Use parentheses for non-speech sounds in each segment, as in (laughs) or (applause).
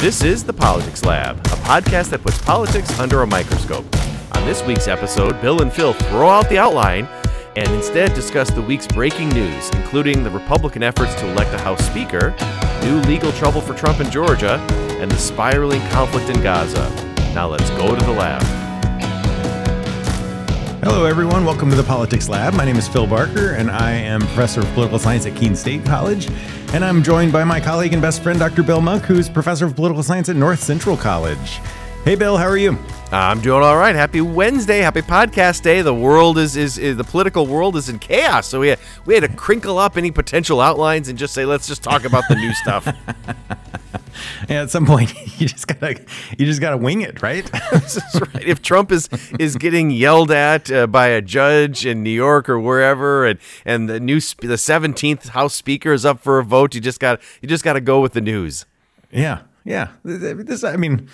This is The Politics Lab, a podcast that puts politics under a microscope. On this week's episode, Bill and Phil throw out the outline and instead discuss the week's breaking news, including the Republican efforts to elect a House Speaker, new legal trouble for Trump in Georgia, and the spiraling conflict in Gaza. Now let's go to the lab. Hello, everyone. Welcome to the Politics Lab. My name is Phil Barker, and I am professor of political science at Keene State College. And I'm joined by my colleague and best friend, Dr. Bill Monk, who's professor of political science at North Central College. Hey, Bill, how are you? I'm doing all right. Happy Wednesday. Happy podcast day. The world is, is, is the political world is in chaos. So we had, we had to crinkle up any potential outlines and just say, let's just talk about the new stuff. (laughs) (laughs) Yeah, at some point (laughs) you just gotta you just gotta wing it, right? (laughs) Right. If Trump is is getting yelled at uh, by a judge in New York or wherever, and and the new sp- the seventeenth House Speaker is up for a vote, you just got you just got to go with the news. yeah, yeah. This, I mean,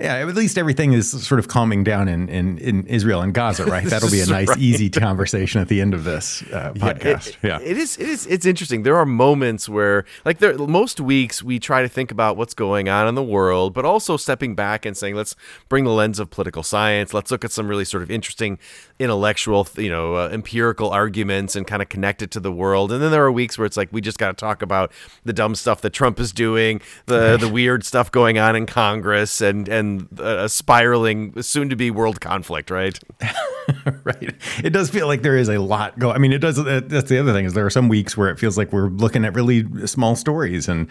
yeah. At least everything is sort of calming down in in, in Israel and Gaza, right? (laughs) That'll be a nice, Right. easy conversation at the end of this uh, podcast. It- Yeah. it is. It is. It's interesting. There are moments where, like, there most weeks we try to think about what's going on in the world, but also stepping back and saying, let's bring the lens of political science. Let's look at some really sort of interesting intellectual, you know, uh, empirical arguments and kind of connect it to the world. And then there are weeks where it's like we just got to talk about the dumb stuff that Trump is doing, the the weird stuff going on in Congress, and and a spiraling, soon to be world conflict. Right. (laughs) right. It does feel like there is a lot go. I mean, it does. That's the other thing is there are some weeks where it feels like we're looking at really small stories, and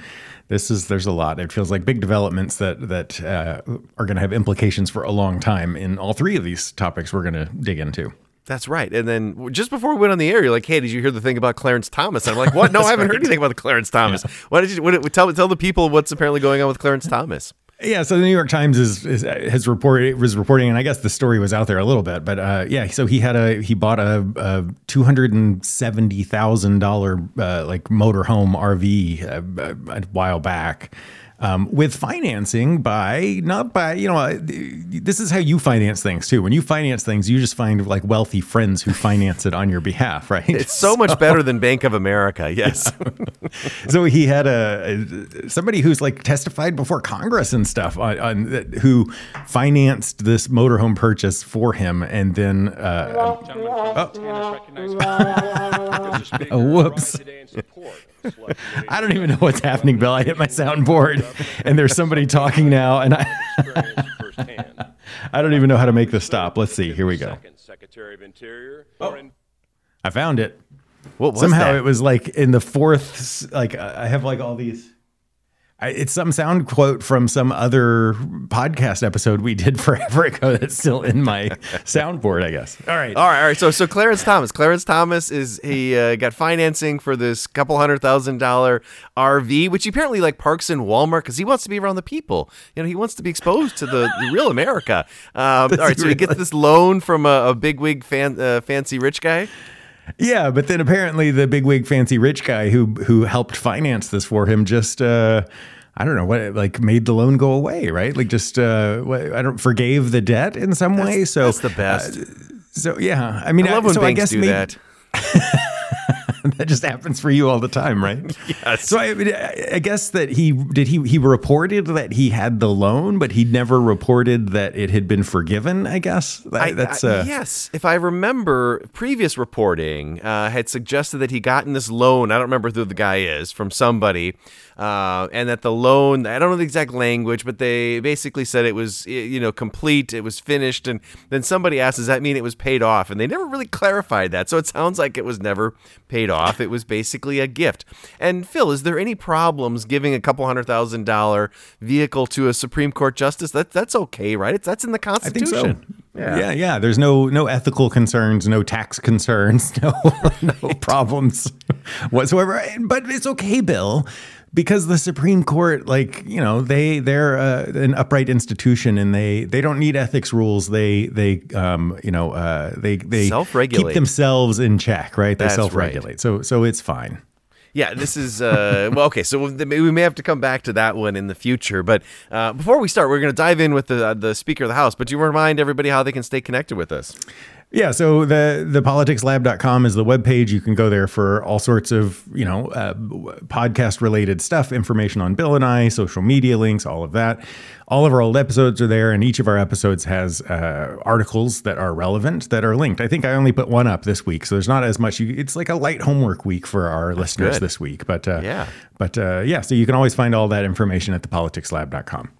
this is there's a lot. It feels like big developments that that uh, are going to have implications for a long time in all three of these topics we're going to dig into. That's right. And then just before we went on the air, you're like, "Hey, did you hear the thing about Clarence Thomas?" And I'm like, "What? No, (laughs) I haven't heard anything about the Clarence Thomas. Why did you what, tell tell the people what's apparently going on with Clarence Thomas?" Yeah, so the New York Times is, is has reported was reporting, and I guess the story was out there a little bit, but uh, yeah, so he had a he bought a, a two hundred and seventy thousand dollar uh, like motorhome RV uh, a while back. Um, with financing by not by you know uh, this is how you finance things too. When you finance things, you just find like wealthy friends who finance it on your behalf, (laughs) right? It's so much better than Bank of America. (laughs) Yes. (laughs) so he had a, a- somebody who's like testified before Congress and stuff on, on who financed this motorhome purchase for him, and then uh, Oh, whoops. I don't even know what's happening, Bill. I hit my soundboard, and there's somebody talking now, and I (laughs) I don't even know how to make this stop. Let's see. Here we go. Secretary of Interior. Oh. I found it. What was Somehow that? it was like in the fourth. Like I have like all these. I, it's some sound quote from some other podcast episode we did (laughs) forever ago that's still in my (laughs) soundboard, I guess. All right. all right, all right. So, so Clarence Thomas. Clarence Thomas is he uh, got financing for this couple hundred thousand dollar RV, which he apparently like parks in Walmart because he wants to be around the people. You know, he wants to be exposed to the, the real America. Um, (laughs) all right, so he gets this loan from a, a bigwig fan, uh, fancy rich guy. Yeah, but then apparently the bigwig fancy rich guy who who helped finance this for him just uh I don't know what like made the loan go away, right? Like just uh, I don't forgave the debt in some way. So That's the best. so yeah, I mean I love when so banks I guess do maybe- that. (laughs) (laughs) that just happens for you all the time, right? (laughs) Yes. So I, I guess that he did he he reported that he had the loan, but he never reported that it had been forgiven. I guess That- I, that's I- uh, yes. If I remember, previous reporting uh, had suggested that he gotten this loan. I don't remember who the guy is from somebody, uh, and that the loan. I don't know the exact language, but they basically said it was you know complete. It was finished, and then somebody asked, "Does that mean it was paid off?" And they never really clarified that. So it sounds like it was never paid off. It was basically a gift. And Phil, is there any problems giving a couple hundred thousand dollar vehicle to a Supreme Court justice? That that's okay, right? It's that's in the I think Constitution. so. Yeah. yeah, There's no no ethical concerns, no tax concerns, (laughs) no no problems whatsoever. But it's okay, Bill, because the Supreme Court, like you know, they they're uh, an upright institution, and they they don't need ethics rules. They they um you know uh, they they Self-regulate. keep themselves in check, right? They That's self regulate. So so it's fine. Yeah, this is uh, (laughs) well. Okay, so we may have to come back to that one in the future. But uh, before we start, we're going to dive in with the uh, the Speaker of the House. But do you remind everybody how they can stay connected with us? Yeah, so the the politicslab.com is the webpage. You can go there for all sorts of, you know, uh, podcast related stuff, information on Bill and I, social media links, all of that. All of our old episodes are there, and each of our episodes has uh, articles that are relevant that are linked. I think I only put one up this week, so there's not as much. You, it's like a light homework week for our listeners good. this week. But uh, Yeah. but uh, yeah, so you can always find all that information at thepoliticslab.com.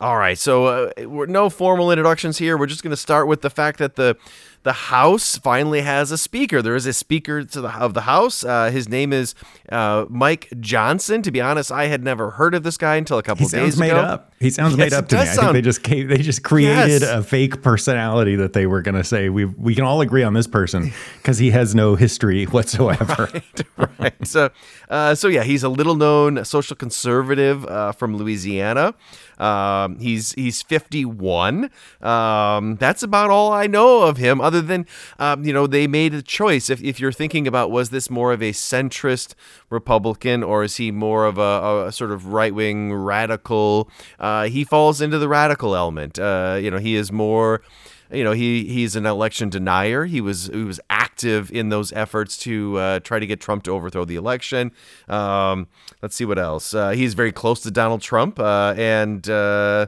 All right, so uh, we're, no formal introductions here. We're just going to start with the fact that the the House finally has a speaker. There is a speaker the of the House. Uh, his name is uh, Mike Johnson. To be honest, I had never heard of this guy until a couple He of days sounds made ago. up. He sounds Yes, made up to me. I does think they just came, they just created Yes. a fake personality that they were going to say we we can all agree on this person because he has no history (laughs) whatsoever. (laughs) right. So, uh, so yeah, he's a little known social conservative uh, from Louisiana. Um, he's he's 51. Um, that's about all I know of him. Other than um, you know, they made a choice. If if you're thinking about was this more of a centrist Republican or is he more of a, a sort of right wing radical? Uh, he falls into the radical element. Uh, you know, he is more you know he he's an election denier. He was he was active in those efforts to uh, try to get Trump to overthrow the election. Um, let's see what else. Uh, he's very close to Donald Trump, uh, and uh,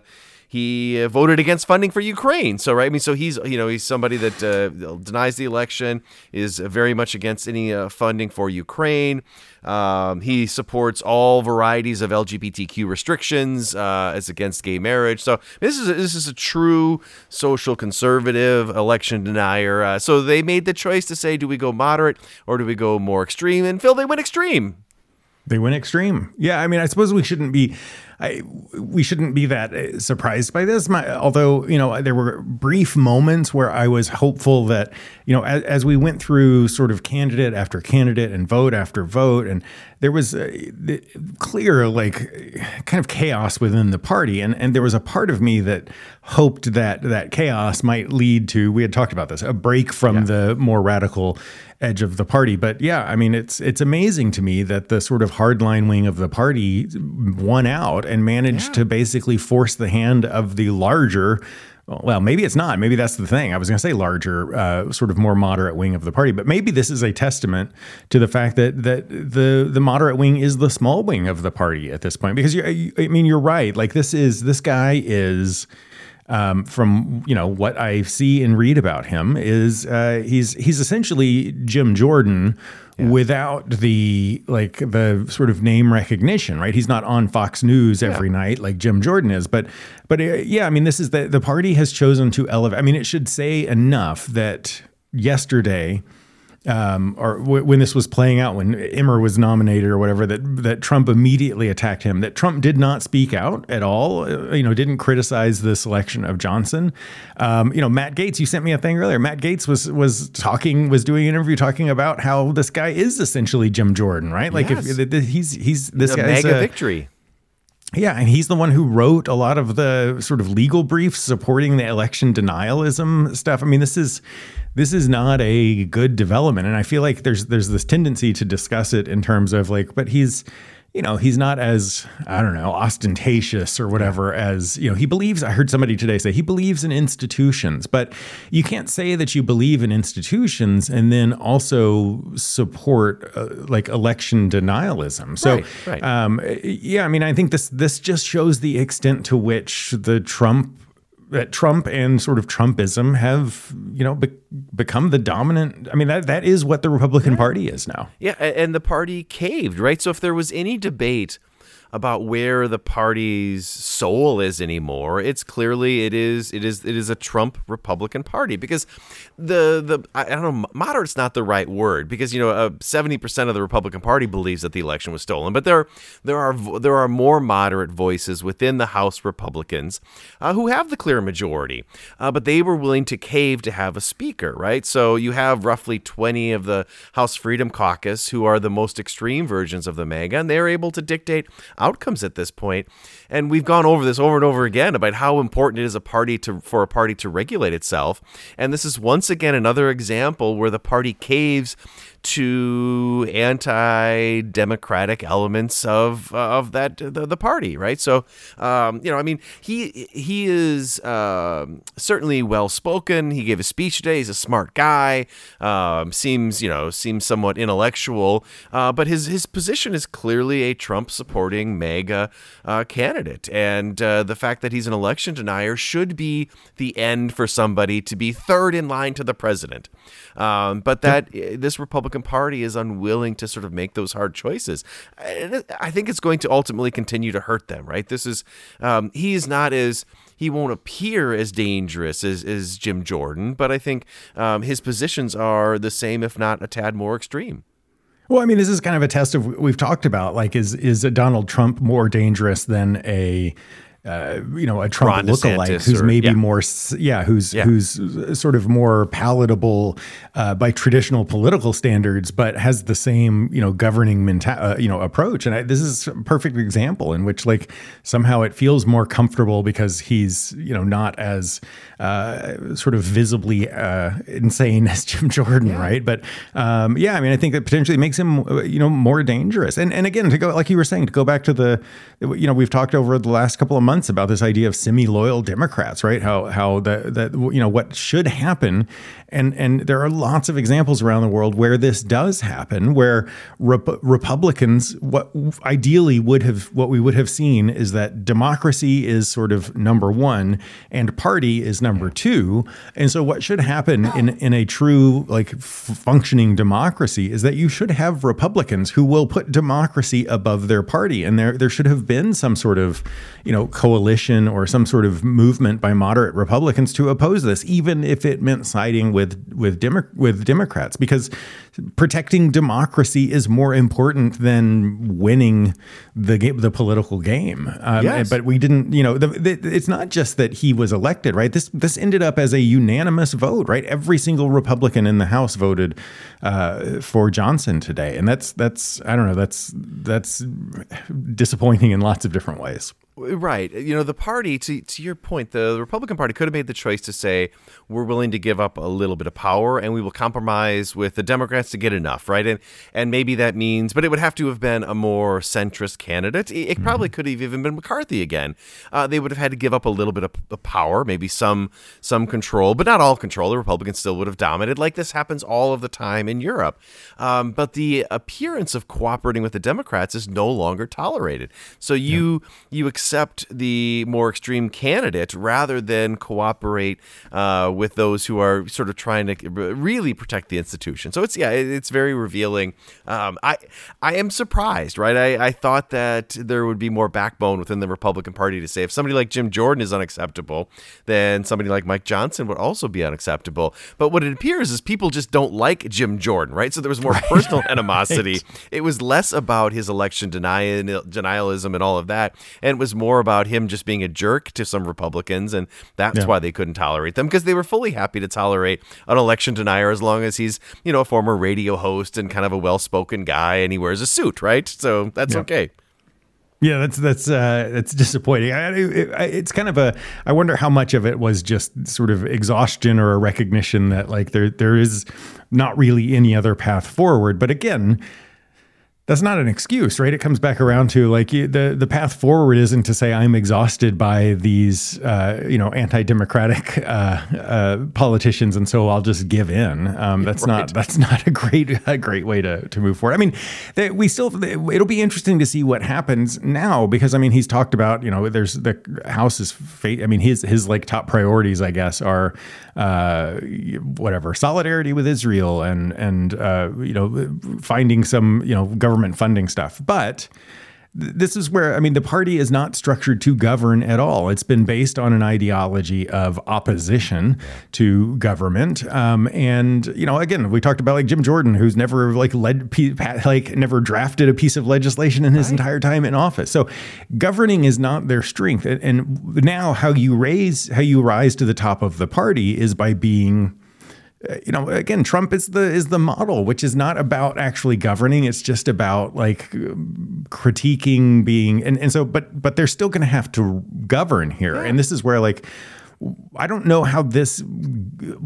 he uh, voted against funding for Ukraine. So right, I mean, so he's you know he's somebody that uh, denies the election, is very much against any uh, funding for Ukraine. Um, he supports all varieties of LGBTQ restrictions, uh, against gay marriage. So this is a, this is a true social conservative election denier. Uh, so they made the choice to say, do we go moderate or do we go more extreme? And Phil, they went extreme. They went extreme. Yeah, I mean, I suppose we shouldn't be, I, we shouldn't be that uh, surprised by this. My, although you know, there were brief moments where I was hopeful that you know, as, as we went through sort of candidate after candidate and vote after vote, and there was uh, the clear like kind of chaos within the party, and and there was a part of me that hoped that that chaos might lead to. We had talked about this, a break from the more radical edge of the party. But yeah, I mean, it's it's amazing to me that the sort of hardline wing of the party won out and managed to basically force the hand of the larger. Well, maybe it's not. Maybe that's the thing. I was going to say larger, uh, sort of more moderate wing of the party, but maybe this is a testament to the fact that that the the moderate wing is the small wing of the party at this point. Because you, I mean, you're right. Like this is this guy is um, from you know what I see and read about him is uh, he's he's essentially Jim Jordan without the like the sort of name recognition, right? He's not on Fox News every night like Jim Jordan is, but but uh, yeah, I mean this is the the party has chosen to elevate. I mean it should say enough that yesterday um, or w- when this was playing out, when Emmer was nominated or whatever, that that Trump immediately attacked him. That Trump did not speak out at all. uh, You know, didn't criticize the selection of Johnson. Um, you know, Matt Gaetz. You sent me a thing earlier. Matt Gaetz was was talking, was doing an interview talking about how this guy is essentially Jim Jordan, right? Like Yes. if he's he's this A guy's MAGA uh, victory. yeah, and he's the one who wrote a lot of the sort of legal briefs supporting the election denialism stuff. I mean, this is this is not a good development, and I feel like there's there's this tendency to discuss it in terms of like, but he's you know he's not as I don't know ostentatious or whatever as you know he believes. I heard somebody today say he believes in institutions, but you can't say that you believe in institutions and then also support uh, like election denialism. So Right, right. um, yeah, I mean, I think this this just shows the extent to which the Trump that Trump and sort of Trumpism have you know be- become the dominant. I mean, that that is what the Republican Party is now. Yeah, and the party caved, right? So if there was any debate about where the party's soul is anymore, it's clearly it is it is it is a Trump Republican Party because the the I don't know moderate's not the right word because you know seventy percent of the Republican Party believes that the election was stolen, but there there are there are more moderate voices within the House Republicans uh, who have the clear majority, uh, but they were willing to cave to have a speaker, right? So you have roughly twenty of the House Freedom Caucus who are the most extreme versions of the MAGA, and they're able to dictate outcomes at this point. And we've gone over this over and over again about how important it is a party to for a party to regulate itself. And this is once again another example where the party caves to anti-democratic elements of of that the, the party, right? So, um, you know, I mean, he he is um certainly well spoken. He gave a speech today. He's a smart guy. Um, seems you know seems somewhat intellectual, uh, but his his position is clearly a Trump supporting MAGA uh, candidate, and uh, the fact that he's an election denier should be the end for somebody to be third in line to the president. Um, but that this Republican Party is unwilling to sort of make those hard choices. I think it's going to ultimately continue to hurt them, right? This is, um, he's not as, he won't appear as dangerous as, as Jim Jordan, but I think um, his positions are the same, if not a tad more extreme. Well, I mean, this is kind of a test of we've talked about. Like, is is Donald Trump more dangerous than a uh, you know, a Trump Ron lookalike DeSantis who's or- maybe yeah. more, yeah, who's Yeah. who's sort of more palatable uh, by traditional political standards, but has the same, you know, governing menta- uh, you know, approach. And I, this is a perfect example in which, like, somehow it feels more comfortable because he's, you know, not as uh, sort of visibly uh, insane (laughs) as Jim Jordan, right? But um, yeah, I mean, I think that potentially makes him, uh, you know, more dangerous. And and again, to go like you were saying, to go back to the, you know, we've talked over the last couple of months about this idea of semi-loyal Democrats, right? How how that that you know what should happen, and and there are lots of examples around the world where this does happen, where Rep- Republicans, what ideally would have what we would have seen is that democracy is sort of number one and party is number two, and so what should happen in in a true like functioning democracy is that you should have Republicans who will put democracy above their party, and there there should have been some sort of you know coalition or some sort of movement by moderate Republicans to oppose this, even if it meant siding with with Demo- with Democrats, because protecting democracy is more important than winning the game, the political game. Um, Yes. But we didn't, you know, the, the, it's not just that he was elected, right? This this ended up as a unanimous vote, right? Every single Republican in the House voted uh, for Johnson today, and that's that's I don't know, that's that's disappointing in lots of different ways. Right. You know, the party, to, to your point, the Republican Party could have made the choice to say, we're willing to give up a little bit of power and we will compromise with the Democrats to get enough, right? And and maybe that means, but it would have to have been a more centrist candidate. It, it probably could have even been McCarthy again. Uh, they would have had to give up a little bit of, of power, maybe some some control, but not all control. The Republicans still would have dominated, like this happens all of the time in Europe. Um, but the appearance of cooperating with the Democrats is no longer tolerated. So you you accept the more extreme candidate rather than cooperate uh, with those who are sort of trying to really protect the institution. So it's yeah, it's very revealing. Um, I I am surprised, right? I, I thought that there would be more backbone within the Republican Party to say if somebody like Jim Jordan is unacceptable, then somebody like Mike Johnson would also be unacceptable. But what it appears is people just don't like Jim Jordan, right? So there was more personal (laughs) animosity. It was less about his election denial, denialism and all of that, and it was more about him just being a jerk to some Republicans, and that's Yeah. why they couldn't tolerate them because they were fully happy to tolerate an election denier as long as he's you know a former radio host and kind of a well-spoken guy and he wears a suit, right? So that's Yeah. okay. Yeah, that's that's uh, that's disappointing. I, it, I- it's kind of a. I wonder how much of it was just sort of exhaustion or a recognition that like there there is not really any other path forward. But again, that's not an excuse, right? It comes back around to like the the path forward isn't to say I'm exhausted by these uh, you know anti-democratic (laughs) uh, uh, politicians, and so I'll just give in. Um, that's not that's not a great (laughs) a great way to to move forward. I mean, they, we still it'll be interesting to see what happens now because I mean he's talked about you know there's the House's fate. I mean his his like top priorities I guess are uh, whatever solidarity with Israel and and uh, you know finding some you know government funding stuff, but this is where I mean the party is not structured to govern at all. It's been based on an ideology of opposition to government, um, and you know again we talked about like Jim Jordan, who's never like led like never drafted a piece of legislation in his entire time in office. So governing is not their strength, and now how you raise how you rise to the top of the party is by being Uh, you know again trump is the is the model which is not about actually governing. It's just about like critiquing being and, and so but but they're still going to have to govern here. And this is where like i don't know how this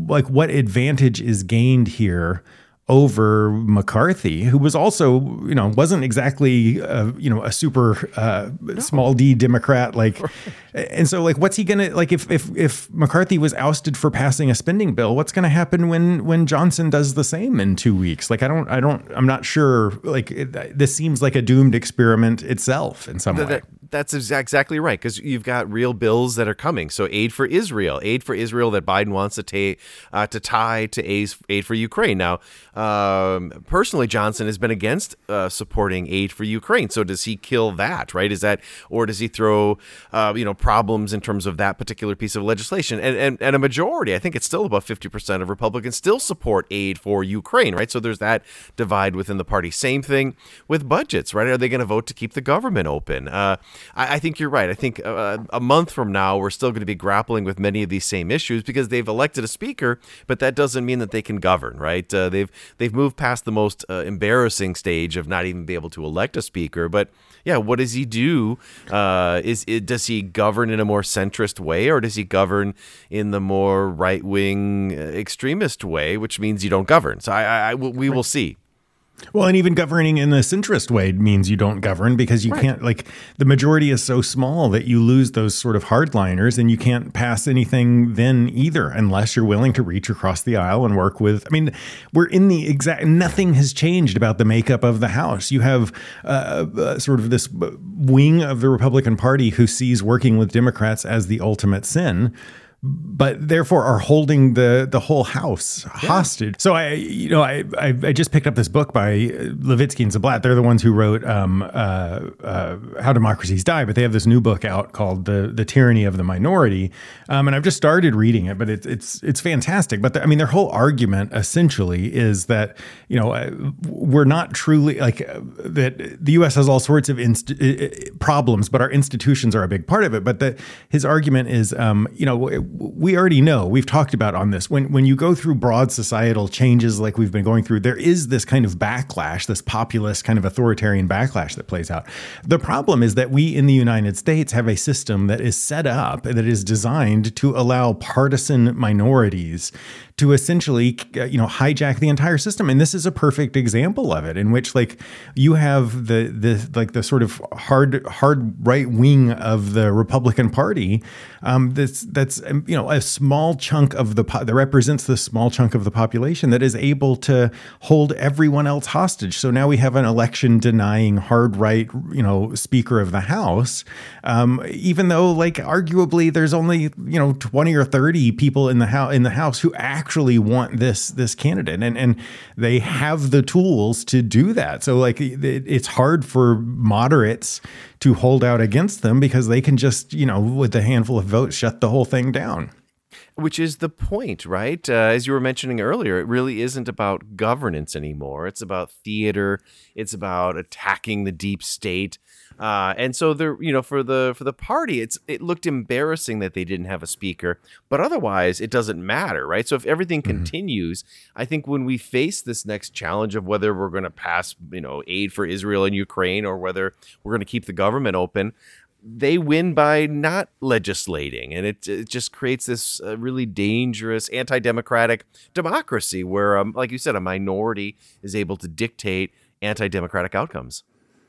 like what advantage is gained here over McCarthy, who was also, you know, wasn't exactly, uh, you know, a super uh, no. small d Democrat. Like, (laughs) and so, like, what's he gonna like if if if McCarthy was ousted for passing a spending bill? What's gonna happen when when Johnson does the same in two weeks? Like, I don't, I don't, I'm not sure. Like, it, this seems like a doomed experiment itself in some way. That's exactly right because you've got real bills that are coming. So aid for Israel, aid for Israel that Biden wants to uh, to tie to aid, aid for Ukraine. Now, um, personally, Johnson has been against uh, supporting aid for Ukraine. So does he kill that? Right? Is that or does he throw uh, you know problems in terms of that particular piece of legislation? And, and and a majority, I think it's still about fifty percent of Republicans still support aid for Ukraine. Right? So there's that divide within the party. Same thing with budgets. Right? Are they going to vote to keep the government open? Uh, I, I, think you're right. I think uh, a month from now, we're still going to be grappling with many of these same issues because they've elected a speaker, but that doesn't mean that they can govern, right? Uh, they've they've moved past the most uh, embarrassing stage of not even be able to elect a speaker. But yeah, what does he do? Uh, is it, does he govern in a more centrist way, or does he govern in the more right wing uh, extremist way, which means you don't govern? So I, I, I we will see. Well, and even governing in this interest way means you don't govern because you right. can't, like, the majority is so small that you lose those sort of hardliners and you can't pass anything then either unless you're willing to reach across the aisle and work with. I mean, we're in the exact, nothing has changed about the makeup of the House. You have uh, uh, sort of this wing of the Republican Party who sees working with Democrats as the ultimate sin but therefore are holding the the whole house yeah. hostage. So I, you know, I, I, I just picked up this book by Levitsky and Ziblatt. They're the ones who wrote um, uh, uh, How Democracies Die, but they have this new book out called the the Tyranny of the Minority, um, and I've just started reading it. But it's it's it's fantastic. But the, I mean, their whole argument essentially is that you know uh, we're not truly like uh, that. The U.S. has all sorts of inst- problems, but our institutions are a big part of it. But the, his argument is, um, you know we already know we've talked about on this when when you go through broad societal changes like we've been going through there is this kind of backlash this populist kind of authoritarian backlash that plays out. The problem is that we in the United States have a system that is set up that is designed to allow partisan minorities to essentially uh, you know hijack the entire system. And this is a perfect example of it in which like you have the the like the sort of hard hard right wing of the Republican Party um, that's that's um, you know a small chunk of the po- that represents the small chunk of the population that is able to hold everyone else hostage. So now we have an election denying hard right you know speaker of the house. Um, even though like arguably there's only you know 20 or 30 people in the house in the house who act actually want this this candidate and and they have the tools to do that so like it, it's hard for moderates to hold out against them because they can just you know with a handful of votes shut the whole thing down which is the point, right? Uh, as you were mentioning earlier, it really isn't about governance anymore. It's about theater. It's about attacking the deep state. Uh, and so the you know for the for the party, it's it looked embarrassing that they didn't have a speaker, but otherwise it doesn't matter, right? So if everything mm-hmm. continues, I think when we face this next challenge of whether we're going to pass you know aid for Israel and Ukraine or whether we're going to keep the government open, they win by not legislating and it, it just creates this uh, really dangerous anti-democratic democracy where um, like you said a minority is able to dictate anti-democratic outcomes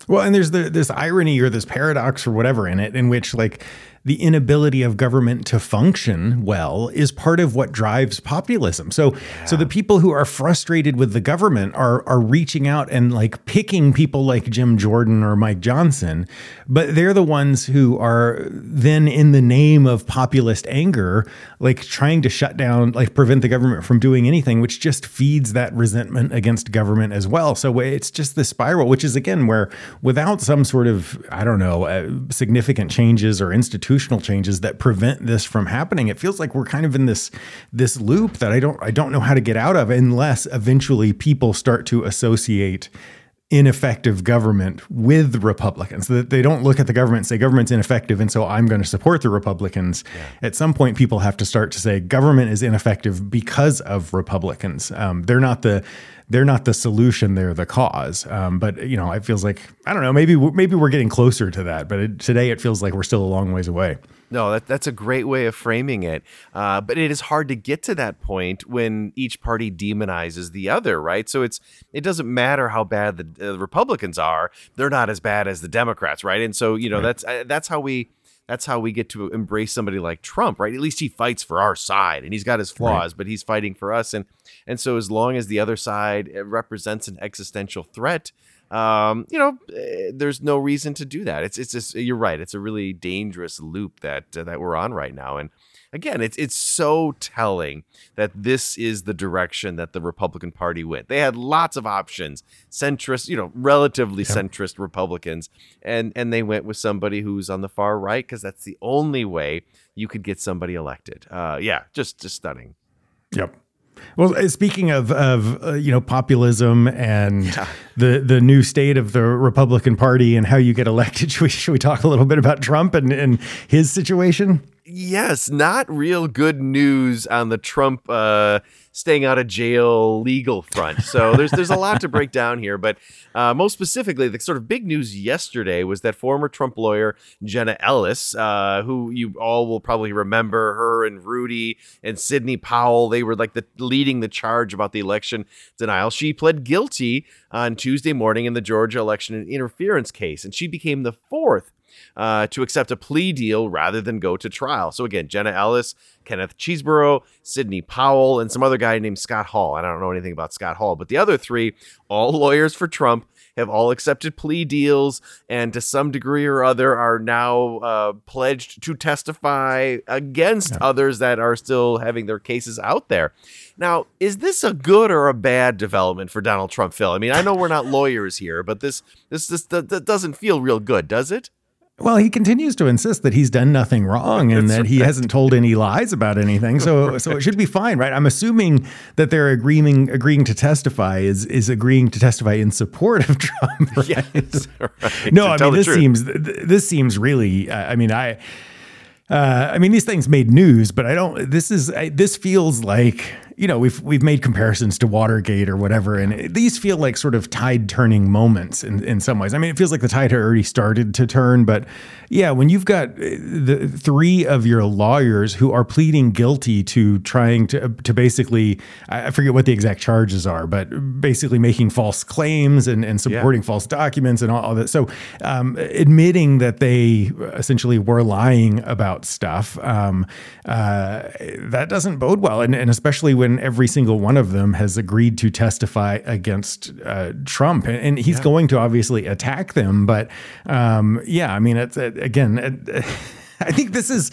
well, and there's the, this irony or this paradox or whatever in it, in which like the inability of government to function well is part of what drives populism. So yeah. so the people who are frustrated with the government are are reaching out and like picking people like Jim Jordan or Mike Johnson, but they're the ones who are then in the name of populist anger like trying to shut down like prevent the government from doing anything which just feeds that resentment against government as well. So it's just the spiral which is again where without some sort of I don't know uh, significant changes or institutions institutional changes that prevent this from happening. It feels like we're kind of in this this loop that I don't I don't know how to get out of unless eventually people start to associate ineffective government with Republicans. So that they don't look at the government and say government's ineffective and so I'm going to support the Republicans. Yeah. At some point people have to start to say government is ineffective because of Republicans. Um, they're not the they're not the solution; they're the cause. Um, but you know, it feels like I don't know. Maybe maybe we're getting closer to that, but it, today it feels like we're still a long ways away. No, that, that's a great way of framing it. Uh, but it is hard to get to that point when each party demonizes the other, right? So it's it doesn't matter how bad the, uh, Republicans are; they're not as bad as the Democrats, right? And so you know right. that's uh, that's how we that's how we get to embrace somebody like Trump, right? At least he fights for our side, and he's got his flaws, right. but he's fighting for us. And and so as long as the other side uh, represents an existential threat, um, you know, eh, there's no reason to do that. It's it's just you're right. It's a really dangerous loop that uh, that we're on right now, and again, it's it's so telling that this is the direction that the Republican Party went. They had lots of options, centrist, you know, relatively centrist Republicans, and and they went with somebody who's on the far right because that's the only way you could get somebody elected. Uh, yeah, just just stunning. Yep. Well, uh, speaking of of uh, you know populism and yeah. the the new state of the Republican Party and how you get elected, (laughs) should we, should we talk a little bit about Trump and, and his situation? Yes, not real good news on the Trump uh, staying out of jail legal front. So there's there's a lot to break down here, but uh, most specifically, the sort of big news yesterday was that former Trump lawyer Jenna Ellis, uh, who you all will probably remember, her and Rudy and Sidney Powell, they were like the leading the charge about the election denial. She pled guilty on Tuesday morning in the Georgia election interference case, and she became the fourth uh, to accept a plea deal rather than go to trial. So again, Jenna Ellis, Kenneth Chesebro, Sidney Powell, and some other guy named Scott Hall. I don't know anything about Scott Hall, but the other three, all lawyers for Trump, have all accepted plea deals and to some degree or other are now uh, pledged to testify against yeah. others that are still having their cases out there. Now, is this a good or a bad development for Donald Trump, Phil? I mean, I know we're not lawyers here, but this this this, this doesn't feel real good, does it? Well, he continues to insist that he's done nothing wrong and That's that he hasn't told any lies about anything. So, (laughs) right. so it should be fine, right? I'm assuming that they're agreeing agreeing to testify is is agreeing to testify in support of (laughs) Trump. Right? Yes, right. No, to I mean this truth. seems this seems really. Uh, I mean, I. Uh, I mean, these things made news, but I don't. This is I, this feels like you know, we've we've made comparisons to Watergate or whatever, and these feel like sort of tide turning moments in in some ways. I mean, it feels like the tide had already started to turn, but yeah, when you've got uh, the three of your lawyers who are pleading guilty to trying to to basically, I forget what the exact charges are, but basically making false claims and and supporting yeah. false documents and all, all that. So, um, admitting that they essentially were lying about stuff, um, uh, that doesn't bode well, and and especially when when every single one of them has agreed to testify against uh, Trump, and, and he's yeah. going to obviously attack them. But um, yeah, I mean, it's it, again. It, (laughs) (laughs) I think this is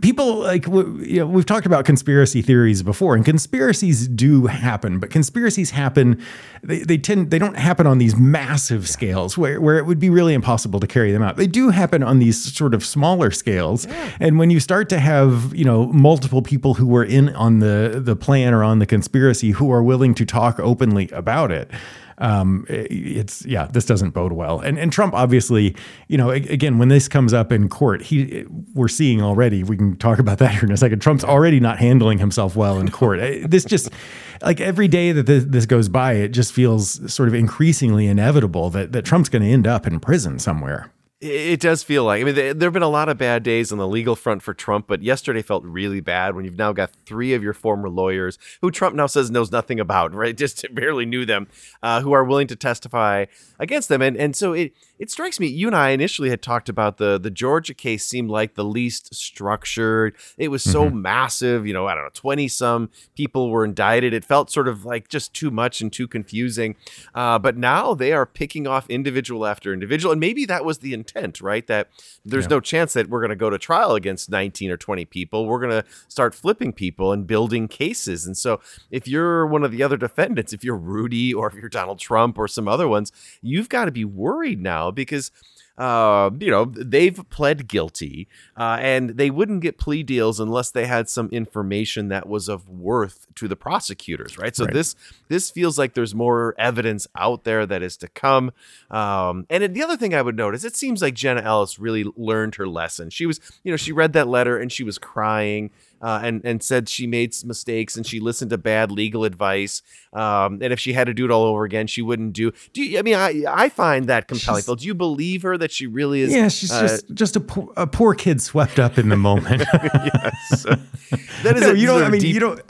people like you know, we've talked about conspiracy theories before, and conspiracies do happen, but conspiracies happen. They, they tend they don't happen on these massive scales where, where it would be really impossible to carry them out. They do happen on these sort of smaller scales, yeah. and when you start to have you know multiple people who were in on the the plan or on the conspiracy who are willing to talk openly about it um, it's yeah, this doesn't bode well. And and Trump obviously, you know, again, when this comes up in court, he we're seeing already. We can talk about that (laughs) here in a second. Trump's already not handling himself well in court. this just like every day that this, this goes by, it just feels sort of increasingly inevitable that that Trump's going to end up in prison somewhere. It does feel like. I mean, there have been a lot of bad days on the legal front for Trump, but yesterday felt really bad when you've now got three of your former lawyers who Trump now says knows nothing about, (laughs) right? Just barely knew them, uh, who are willing to testify against them. And and so it it strikes me. You and I initially had talked about the the Georgia case seemed like the least structured. It was so mm-hmm. massive. You know, I don't know, twenty some people were indicted. It felt sort of like just too much and too confusing. Uh, but now they are picking off individual after individual, and maybe that was the intent, right? That there's yeah. no chance that we're going to go to trial against nineteen or twenty people. We're going to start flipping people and building cases. And so, if you're one of the other defendants, if you're Rudy or if you're Donald Trump or some other ones, you've got to be worried now because uh, you know, they've pled guilty, uh, and they wouldn't get plea deals unless they had some information that was of worth to the prosecutors, right? So right. this this feels like there's more evidence out there that is to come. Um, and the other thing I would note is it seems like Jenna Ellis really learned her lesson. She was, you know, she read that letter and she was crying uh, and and said she made mistakes and she listened to bad legal advice. Um, and if she had to do it all over again, she wouldn't do. Do you, I mean I I find that compelling. Phil, do you believe her that she really is? Yeah, she's uh, just just a poor, a poor kid swept up in the moment. (laughs) yes, (laughs) that is. No, a, you don't. I mean, deep, you don't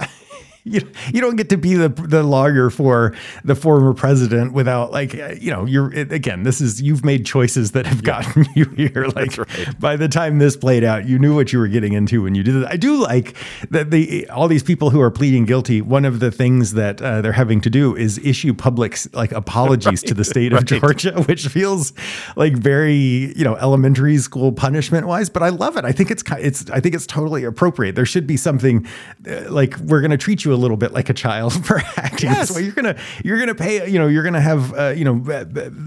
(laughs) you, you don't get to be the the lawyer for the former president without like you know you're again this is you've made choices that have gotten (laughs) you here like right. by the time this played out you knew what you were getting into when you did it I do like that the all these people who are pleading guilty one of the things that uh, they're having to do is issue public like apologies right. to the (laughs) state of right. Georgia which feels like very you know elementary school punishment wise but I love it I think it's it's I think it's totally appropriate there should be something uh, like we're going to treat you a little bit like a child (laughs) for acting yes. this way. You're gonna you're gonna pay you know you're gonna have uh, you know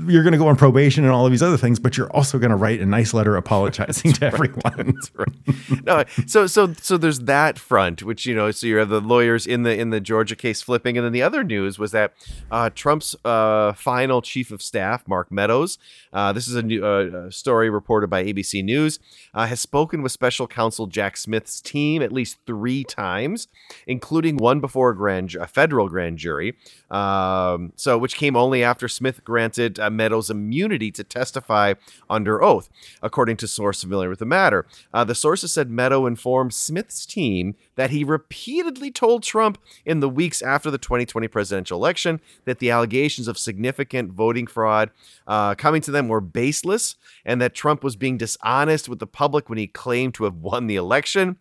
you're gonna go on probation and all of these other things, but you're also gonna write a nice letter apologizing (laughs) to everyone. (laughs) right. No, so so so there's that front, which you know, so you have the lawyers in the in the Georgia case flipping, and then the other news was that uh, Trump's uh, final chief of staff, Mark Meadows, uh, this is a new uh, story reported by ABC News, uh, has spoken with special counsel Jack Smith's team at least three times, including one before a grand a federal grand jury. Um, so, which came only after Smith granted uh, Meadows immunity to testify under oath, according to source familiar with the matter. Uh, the sources said Meadow informed Smith's team that he repeatedly told Trump in the weeks after the 2020 presidential election that the allegations of significant voting fraud uh, coming to them were baseless and that Trump was being dishonest with the public when he claimed to have won the election.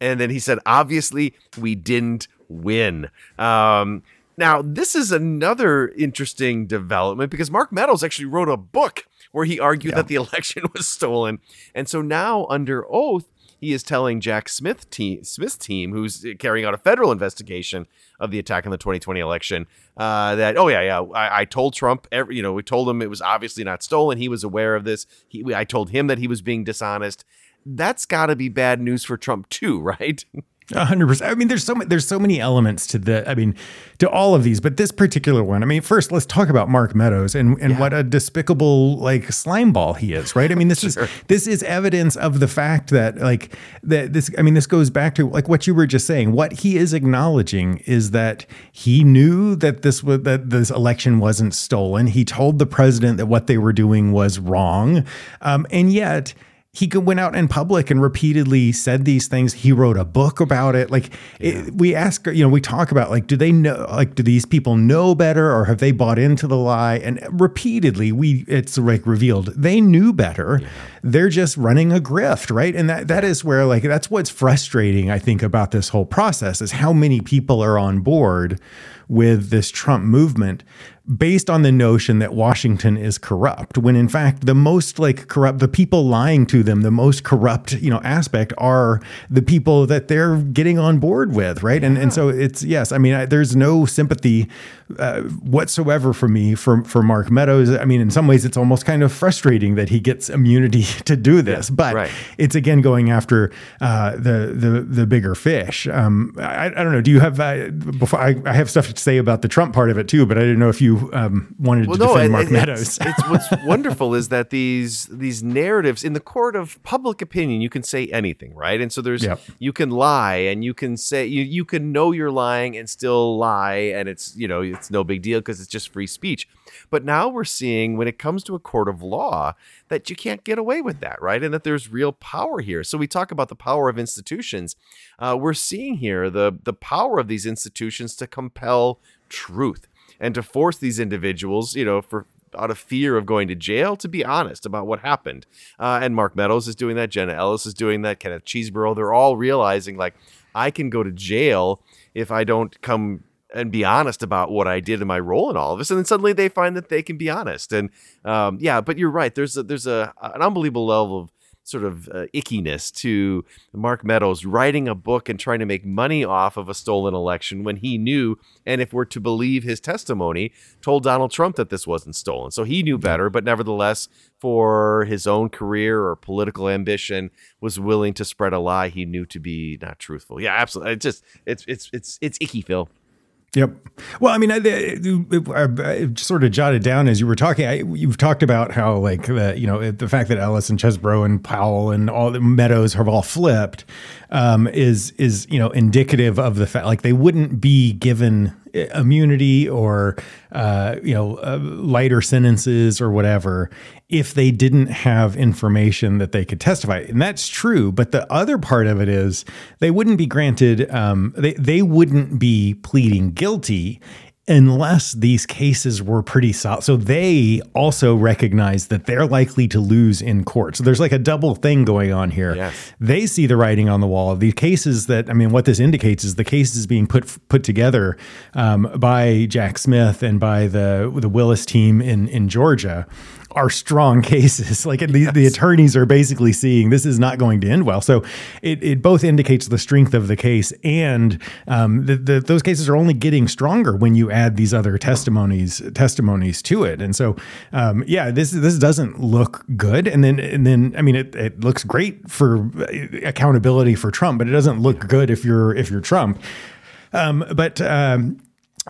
And then he said, obviously, we didn't win. Um, now, this is another interesting development because Mark Meadows actually wrote a book where he argued yeah. that the (laughs) election was stolen. And so now, under oath, he is telling Jack Smith team, Smith's team, who's carrying out a federal investigation of the attack on the 2020 election, uh, that oh yeah yeah I, I, told Trump every you know we told him it was obviously not stolen. He was aware of this. He I told him that he was being dishonest. That's got to be bad news for Trump too, (laughs) right? Hundred percent. I mean, there's so many, there's so many elements to the. I mean, to all of these, but this particular one. I mean, first let's talk about Mark Meadows and and yeah. what a despicable like slime ball he is, right? I mean, this (laughs) sure. is this is evidence of the fact that like that this. I mean, this goes back to like what you were just saying. What he is acknowledging is that he knew that this was that this election wasn't stolen. He told the president that what they were doing was wrong, um, and yet he went out in public and repeatedly said these things. He wrote a book about it. Like yeah. it, we ask, you know, we talk about like, do they know, like, do these people know better or have they bought into the lie? And repeatedly, we it's like revealed they knew better. Yeah. They're just running a grift, right? And that that is where like that's what's frustrating. I think about this whole process is how many people are on board with this Trump movement based on the notion that Washington is corrupt when in fact the most like corrupt the people lying to them the most corrupt you know aspect are the people that they're getting on board with right yeah. and and so it's yes I mean I, there's no sympathy uh, whatsoever for me for for Mark Meadows I mean in some ways it's almost kind of frustrating that he gets immunity (laughs) to do this yeah, but right. it's again going after uh, the the the bigger fish um, I, I don't know do you have uh, before I, I have stuff to say about the Trump part of it too but I didn't know if you um, wanted well, to defend no, Mark it, Meadows. It's, it's (laughs) what's wonderful is that these these narratives in the court of public opinion, you can say anything, right? And so there's yep. you can lie and you can say you you can know you're lying and still lie, and it's you know it's no big deal because it's just free speech. But now we're seeing when it comes to a court of law that you can't get away with that, right? And that there's real power here. So we talk about the power of institutions. Uh, we're seeing here the the power of these institutions to compel truth and to force these individuals, you know, for out of fear of going to jail, to be honest about what happened. Uh, and Mark Meadows is doing that. Jenna Ellis is doing that. Kenneth Chesebro. They're all realizing like I can go to jail if I don't come and be honest about what I did in my role in all of this. And then suddenly they find that they can be honest. And um, yeah, but you're right. There's a, there's a an unbelievable level of sort of uh, ickiness to Mark Meadows writing a book and trying to make money off of a stolen election when he knew, and if we're to believe his testimony, told Donald Trump that this wasn't stolen. So he knew better, but nevertheless, for his own career or political ambition, was willing to spread a lie he knew to be not truthful. Yeah, absolutely. It's just it's it's it's it's icky, Phil. Yep. Well, I mean, I, I, I, sort of jotted down as you were talking. I, you've talked about how, like, the, you know, the fact that Ellis and Chesebro and Powell and all the Meadows have all flipped um, is is you know indicative of the fact like they wouldn't be given immunity or uh, you know uh, lighter sentences or whatever if they didn't have information that they could testify and that's true but the other part of it is they wouldn't be granted um, they, they wouldn't be pleading guilty unless these cases were pretty solid. So they also recognize that they're likely to lose in court. So there's like a double thing going on here. Yes. They see the writing on the wall. The cases that I mean, what this indicates is the cases being put put together um, by Jack Smith and by the the Willis team in in Georgia are strong (laughs) cases. Like the, the attorneys are basically seeing this is not going to end well. So it, it both indicates the strength of the case and um, the, the, those cases are only getting stronger when you add these other testimonies testimonies to it. And so um, yeah, this this doesn't look good. And then and then I mean it, it looks great for accountability for Trump, but it doesn't look good if you're if you're Trump. Um, but um,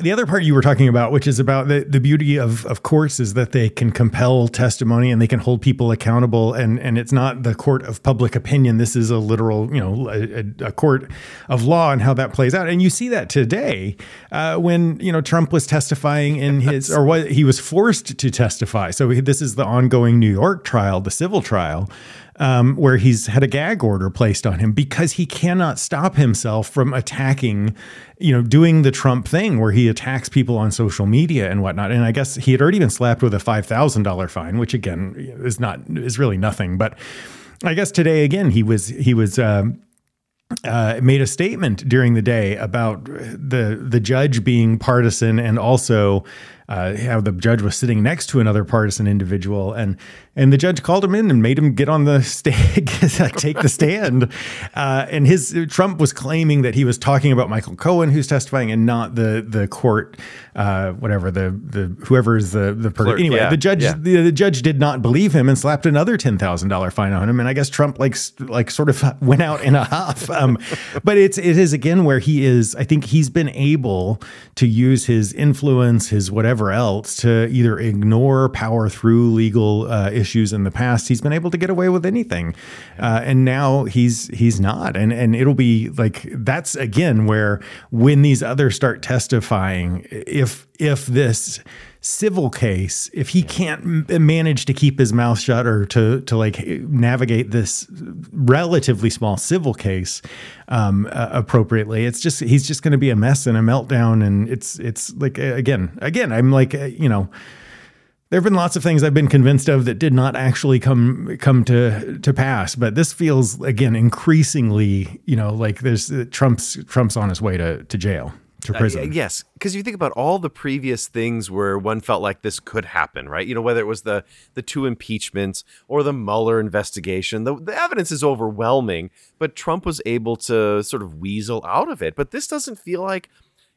the other part you were talking about, which is about the, the beauty of, of courts, is that they can compel testimony and they can hold people accountable. And, and it's not the court of public opinion. This is a literal, you know, a, a court of law and how that plays out. And you see that today uh, when, you know, Trump was testifying in his, or what he was forced to testify. So this is the ongoing New York trial, the civil trial um, where he's had a gag order placed on him because he cannot stop himself from attacking, you know, doing the Trump thing where he attacks people on social media and whatnot. And I guess he had already been slapped with a five thousand dollar fine, which again is not is really nothing. But I guess today again he was he was. Um, uh, made a statement during the day about the the judge being partisan and also uh, how the judge was sitting next to another partisan individual, and and the judge called him in and made him get on the (laughs) stand, take the stand. Uh, and his Trump was claiming that he was talking about Michael Cohen, who's testifying, and not the the court, uh, whatever the the whoever is the the person. Anyway, yeah, the judge yeah. the, the judge did not believe him and slapped another ten thousand dollar fine on him. And I guess Trump like like sort of (laughs) went out in a huff. Um, but it's it is again where he is. I think he's been able to use his influence, his whatever whatever else to either ignore power through legal uh, issues in the past. He's been able to get away with anything, uh, and now he's he's not. And and it'll be like that's again where when these others start testifying, if if this civil case, if he can't m- manage to keep his mouth shut or to to like navigate this relatively small civil case um, uh, appropriately, it's just he's just going to be a mess and a meltdown. And it's it's like again, again, I'm like you know. There have been lots of things I've been convinced of that did not actually come come to to pass, but this feels again increasingly, you know, like there's Trump's Trump's on his way to to jail to prison. Uh, yes, because you think about all the previous things where one felt like this could happen, right? You know, whether it was the the two impeachments or the Mueller investigation, the, the evidence is overwhelming, but Trump was able to sort of weasel out of it. But this doesn't feel like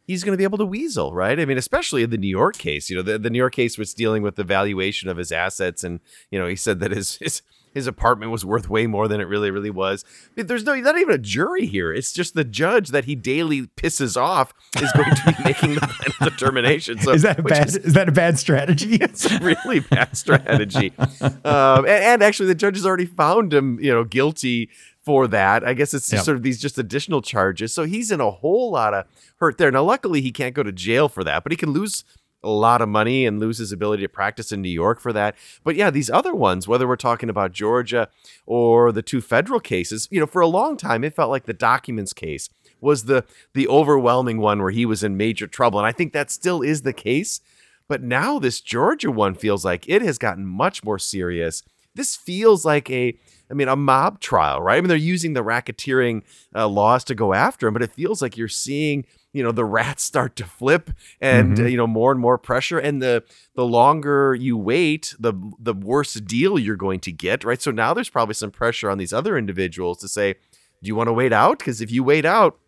he's going to be able to weasel, right? I mean, especially in the New York case. You know, the, the New York case was dealing with the valuation of his assets, and you know, he said that his his his apartment was worth way more than it really, really was. There's no, not even a jury here. It's just the judge that he daily pisses off is going to be (laughs) making the final determination. So is that a bad? Is, is, that a bad strategy? (laughs) it's a really bad strategy. um, and, and, actually, the judge has already found him, you know, guilty for that. I guess it's just yep. sort of these just additional charges. So he's in a whole lot of hurt there. Now, luckily, he can't go to jail for that, but he can lose a lot of money and lose his ability to practice in New York for that. But yeah, these other ones, whether we're talking about Georgia or the two federal cases, you know, for a long time it felt like the documents case was the the overwhelming one where he was in major trouble and I think that still is the case. But now this Georgia one feels like it has gotten much more serious. This feels like a I mean, a mob trial, right? I mean, they're using the racketeering uh, laws to go after him, but it feels like you're seeing you know the rats (laughs) start to flip and mm-hmm. uh, you know more and more pressure. And the the longer you wait the the worse deal you're going to get right? So now there's probably some pressure on these other individuals to say do you want to wait out? Because if you wait out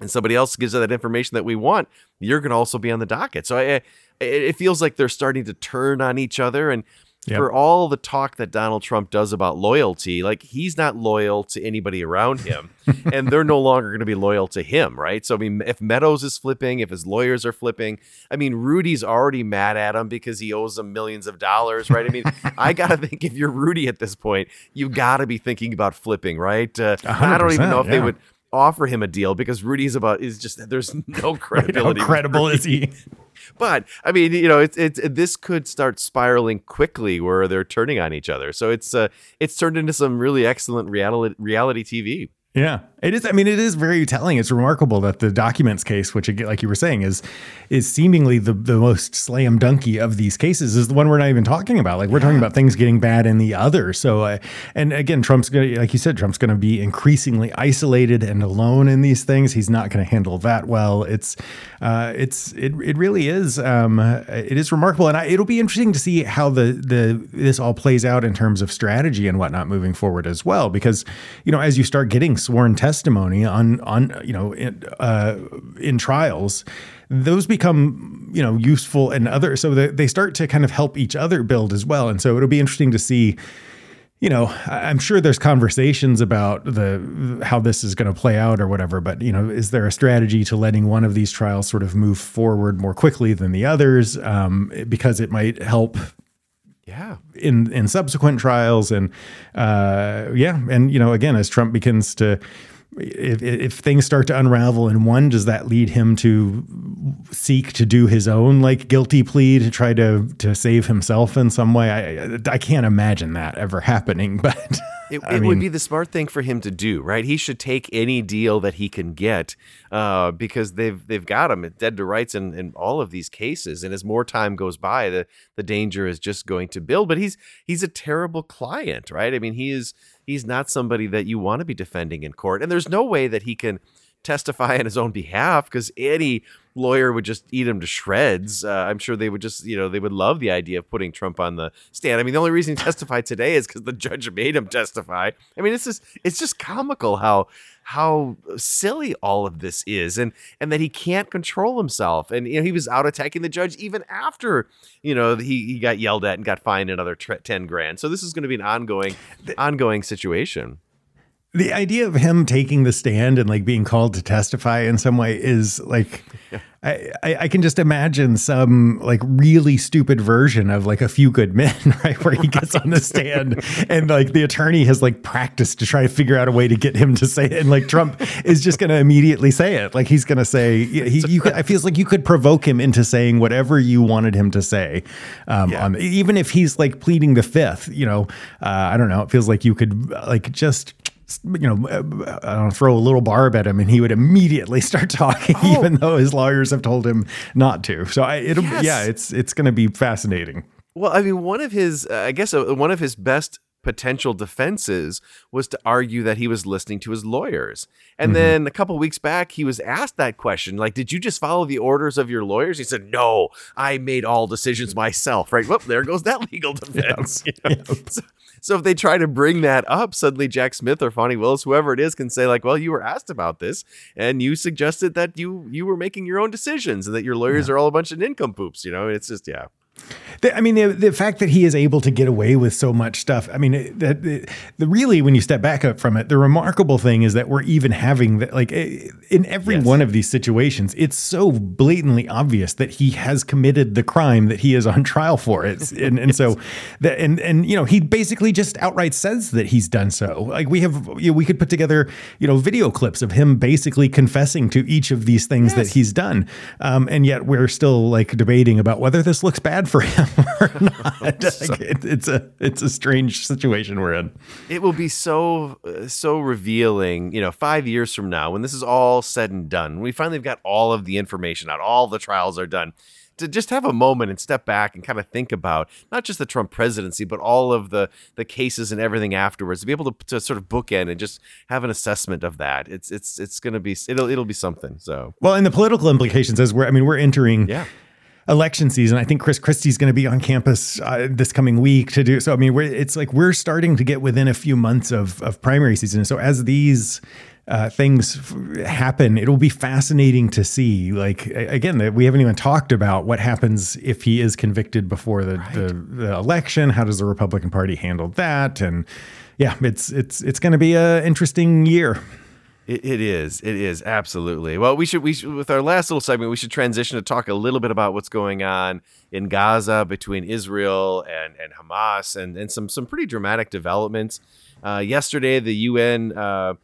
and somebody else gives us that information that we want you're going to also be on the docket. So I, it feels like they're starting to turn on each other and Yep. for all the talk that Donald Trump does about loyalty, like he's not loyal to anybody around him, (laughs) and they're no longer going to be loyal to him, right? So I mean, if Meadows is flipping, if his lawyers are flipping, I mean, Rudy's already mad at him because he owes them millions of dollars, right? I mean, (laughs) I gotta think if you're Rudy at this point, you gotta be thinking about flipping, right? Uh, I don't even know if 100%, they would offer him a deal because Rudy's about is just there's no (laughs) How credibility. with credible is he? (laughs) But I mean, you know, it's it's this could start spiraling quickly where they're turning on each other. So it's uh it's turned into some really excellent reality reality TV. Yeah, it is. I mean, it is very telling. It's remarkable that the documents case, which like you were saying, is is seemingly the the most slam dunky of these cases, is the one we're not even talking about. Like we're talking about things getting bad in the other. So, uh, and again, Trump's going, to like you said, Trump's going to be increasingly isolated and alone in these things. He's not going to handle that well. It's, uh, it's it it really is. Um, it is remarkable, and I, it'll be interesting to see how the the this all plays out in terms of strategy and whatnot moving forward as well. Because you know, as you start getting sworn testimony on on you know in, uh, in trials, those become you know useful and other. So they, they start to kind of help each other build as well. And so it'll be interesting to see. You know, I'm sure there's conversations about the how this is going to play out or whatever. But you know, is there a strategy to letting one of these trials sort of move forward more quickly than the others um, because it might help Yeah. in in subsequent trials and uh yeah and you know again as trump begins to if, if things start to unravel in one does that lead him to seek to do his own like guilty plea to try to to save himself in some way i i can't imagine that ever (laughs) happening but It, it mean- would be the smart thing for him to do, right? He should take any deal that he can get uh, because they've they've got him dead to rights in, in all of these cases. And as more time goes by, the the danger is just going to build. But he's he's a terrible client, right? I mean, he is he's not somebody that you want to be defending in court, and there's no way that he can testify on his own behalf because any lawyer would just eat him to shreds. Uh, I'm sure they would just, you know, they would love the idea of putting Trump on the stand. I mean, the only reason he (laughs) testified today is because the judge made him testify. I mean, it's just, it's just comical how how silly all of this is, and and that he can't control himself. And you know, he was out attacking the judge even after, you know, he he got yelled at and got fined another tre- ten grand. So this is going to be an ongoing ongoing situation. The idea of him taking the stand and like being called to testify in some way is like I, I I can just imagine some like really stupid version of like a few good men (laughs) right where he gets on the stand and like the attorney has like practiced to try to figure out a way to get him to say it. And like Trump is just going to immediately say it. Like he's going to say he you could, I feels like you could provoke him into saying whatever you wanted him to say um, Yeah. on even if he's like pleading the fifth you know uh, I don't know. It feels like you could like just you know, uh, I don't know, throw a little barb at him, and he would immediately (laughs) start talking, Oh. even though his lawyers have told him not to. So, I, it'll, Yes. yeah, it's it's going to be fascinating. Well, I mean, one of his, uh, I guess, uh, one of his best potential defenses was to argue that he was listening to his lawyers. And mm-hmm. then a couple weeks back, he was asked that question, like, "Did you just follow the orders of your lawyers?" He said, "No, I made all decisions myself." Right? Well, there goes that (laughs) legal (laughs) defense. you (laughs) know? so, so if they try to bring that up, suddenly Jack Smith or Fani Willis, whoever it is, can say like, "Well, you were asked about this, and you suggested that you you were making your own decisions, and that your lawyers are all a bunch of nincompoops." You know, it's just yeah. The, I mean, the, the fact that he is able to get away with so much stuff. I mean, it- that the, the really, when you step back up from it, the remarkable thing is that we're even having that. Like eh, in every Yes. one of these situations, it's so blatantly obvious that he has committed the crime that he is on trial for. It's (laughs) and, and so that and and you know he basically just outright says that he's done so. Like we have, you know, we could put together you know video clips of him basically confessing to each of these things that he's done, um, and yet we're still like debating about whether this looks bad for him (laughs) or (laughs) not. Like, it, it's a it's a strange situation we're in. it will be so uh, so revealing you know five years from now when this is all said and done when we finally have got all of the information out all the trials are done to just have a moment and step back and kind of think about not just the Trump presidency but all of the the cases and everything afterwards to be able to, to sort of bookend and just have an assessment of that it's it's it's going to be it'll it'll be something so Well, and the political implications as we're I mean we're entering yeah election season. I think Chris Christie's going to be on campus uh, this coming week to do. So I mean, we're, it's like we're starting to get within a few months of of primary season. So as these uh, things f- happen, it'll be fascinating to see. Like again, that we haven't even talked about what happens if he is convicted before the, the, the election. How does the Republican Party handle that? And yeah, it's it's it's going to be an interesting year. It, it is. It is absolutely. Well, we should we should, with our last little segment, we should transition to talk a little bit about what's going on in Gaza between Israel and, and Hamas, and and some some pretty dramatic developments. Uh, yesterday, the UN. Uh,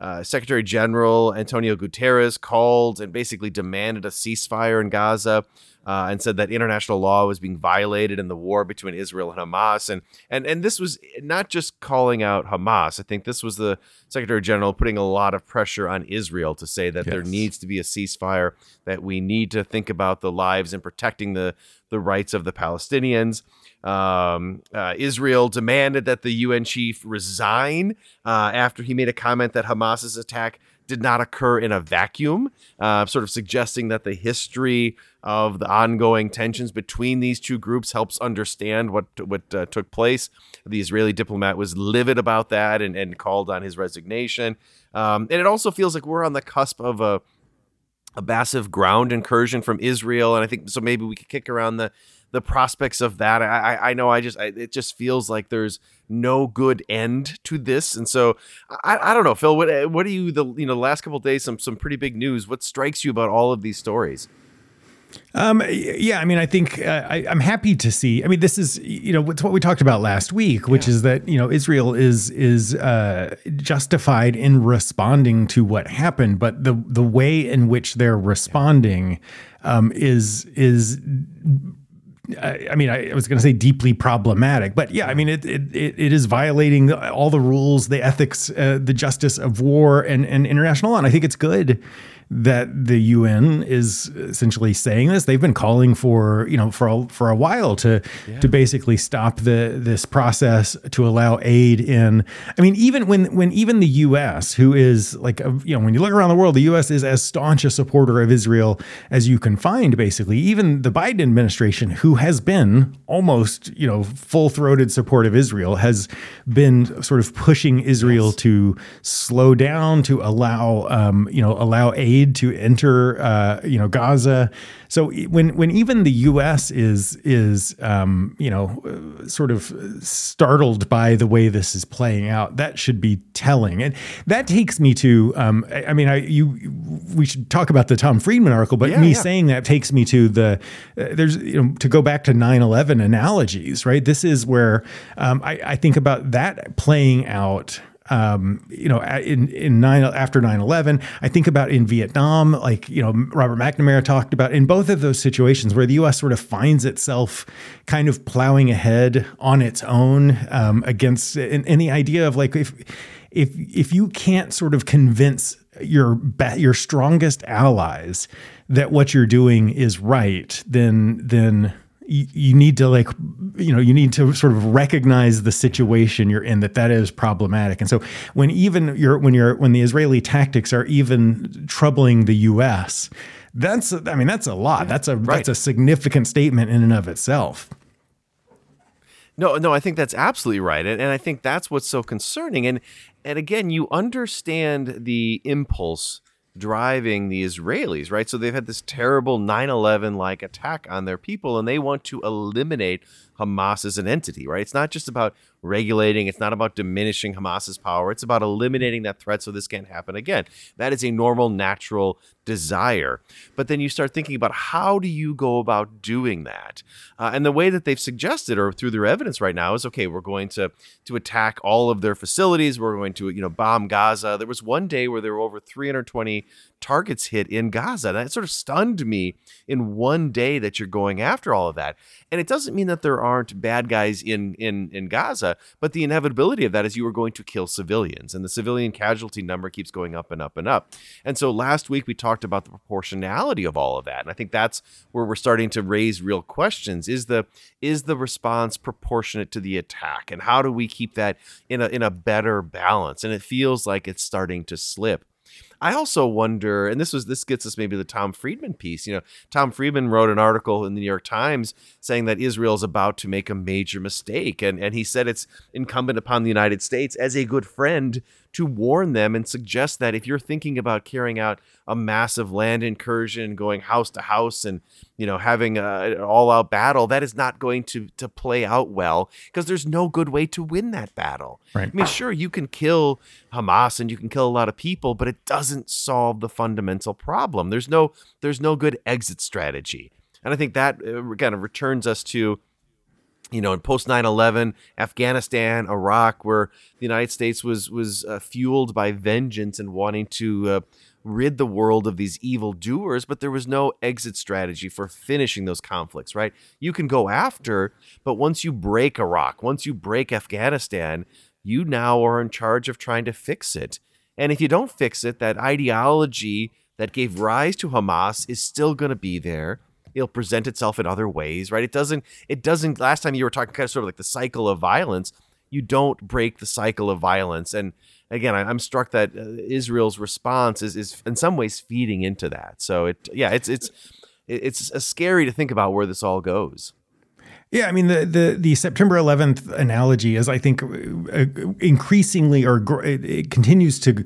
uh, Secretary General Antonio Guterres called and basically demanded a ceasefire in Gaza. Uh, and said that international law was being violated in the war between Israel and Hamas. And and and this was not just calling out Hamas. I think this was the Secretary General putting a lot of pressure on Israel to say that there needs to be a ceasefire, that we need to think about the lives and protecting the the rights of the Palestinians. Um, uh, Israel demanded that the UN chief resign uh, after he made a comment that Hamas's attack did not occur in a vacuum, uh, sort of suggesting that the history of the ongoing tensions between these two groups helps understand what what uh, took place. The Israeli diplomat was livid about that and, and called on his resignation. Um, and it also feels like we're on the cusp of a a massive ground incursion from Israel, and I think so. Maybe we could kick around the the prospects of that. I I, I know I just I, it just feels like there's no good end to this, and so I, I don't know, Phil. What what do you the you know the last couple of days some some pretty big news? What strikes you about all of these stories? Um, yeah, I mean, I think uh, I, I'm happy to see. I mean, this is you know it's what we talked about last week, which is that you know Israel is is uh, justified in responding to what happened, but the the way in which they're responding um, is is I I mean, I I was going to say deeply problematic, but yeah, I mean, it it, it is violating all the rules, the ethics, uh, the justice of war, and, and international law. And I think it's good that the UN is essentially saying this. They've been calling for you know for a, for a while to to basically stop the this process to allow aid in. I mean, even when when even the U.S., who is like a, you know when you look around the world, the U.S. is as staunch a supporter of Israel as you can find. Basically, even the Biden administration, who has been almost you know full throated support of Israel, has been sort of pushing Israel to slow down, to allow um, you know allow aid to enter uh, you know Gaza. So when when even the U.S. is is um, you know uh, sort of startled by the way this is playing out, that should be telling. And that takes me to um, I, I mean I you we should talk about the Tom Friedman article, but Yeah, me yeah. saying that takes me to the uh, there's you know to go back to 9/11 analogies, right? This is where um, I, I think about that playing out um, you know, in in nine after 9/11, I think about in Vietnam, like you know, Robert McNamara talked about in both of those situations where the U.S. sort of finds itself kind of plowing ahead on its own um, against, and, and the idea of like if if if you can't sort of convince your your strongest allies that what you're doing is right, then then you, you need to like you know you need to sort of recognize the situation you're in that that is problematic. And so when even you're when you're when the israeli tactics are even troubling the us that's i mean that's a lot. That's a that's a significant statement in and of itself. No, no, I think that's absolutely right, and, and I think that's what's so concerning. And and again, you understand the impulse driving the Israelis, right? So they've had this terrible 9/11 like attack on their people, and they want to eliminate Hamas as an entity, right? It's not just about regulating, it's not about diminishing Hamas's power. It's about eliminating that threat so this can't happen again. That is a normal, natural desire. But then you start thinking about how do you go about doing that? Uh, and the way that they've suggested, or through their evidence right now, is okay. We're going to to attack all of their facilities. We're going to you know bomb Gaza. There was one day where there were over 320 targets hit in Gaza. That sort of stunned me in one day that you're going after all of that. And it doesn't mean that there aren't bad guys in in in Gaza, but the inevitability of that is you are going to kill civilians, and the civilian casualty number keeps going up and up and up. And so last week we talked about the proportionality of all of that, and I think that's where we're starting to raise real questions: is the is the response proportionate to the attack, and how do we keep that in a in a better balance? And it feels like it's starting to slip. I also wonder, and this was this gets us maybe the Tom Friedman piece. You know, Tom Friedman wrote an article in the New York Times saying that Israel is about to make a major mistake, and and he said it's incumbent upon the United States as a good friend to warn them and suggest that if you're thinking about carrying out a massive land incursion, going house to house, and you know having a, an all-out battle, that is not going to to play out well because there's no good way to win that battle. Right. I mean, sure, you can kill Hamas and you can kill a lot of people, but it doesn't solve the fundamental problem. There's no there's no good exit strategy, and I think that uh, kind of returns us to you know, in post 9/11, Afghanistan, Iraq, where the United States was was uh, fueled by vengeance and wanting to uh, rid the world of these evil doers, but there was no exit strategy for finishing those conflicts. Right? You can go after, but once you break Iraq, once you break Afghanistan, you now are in charge of trying to fix it. And if you don't fix it, that ideology that gave rise to Hamas is still going to be there it'll present itself in other ways, right? It doesn't, it doesn't, last time you were talking kind of sort of like the cycle of violence, you don't break the cycle of violence. And again, I, am struck that uh, Israel's response is, is in some ways feeding into that. So it, yeah, it's, it's, it's scary to think about where this all goes. Yeah, I mean the the the September 11th analogy is I think uh, increasingly or it, it continues to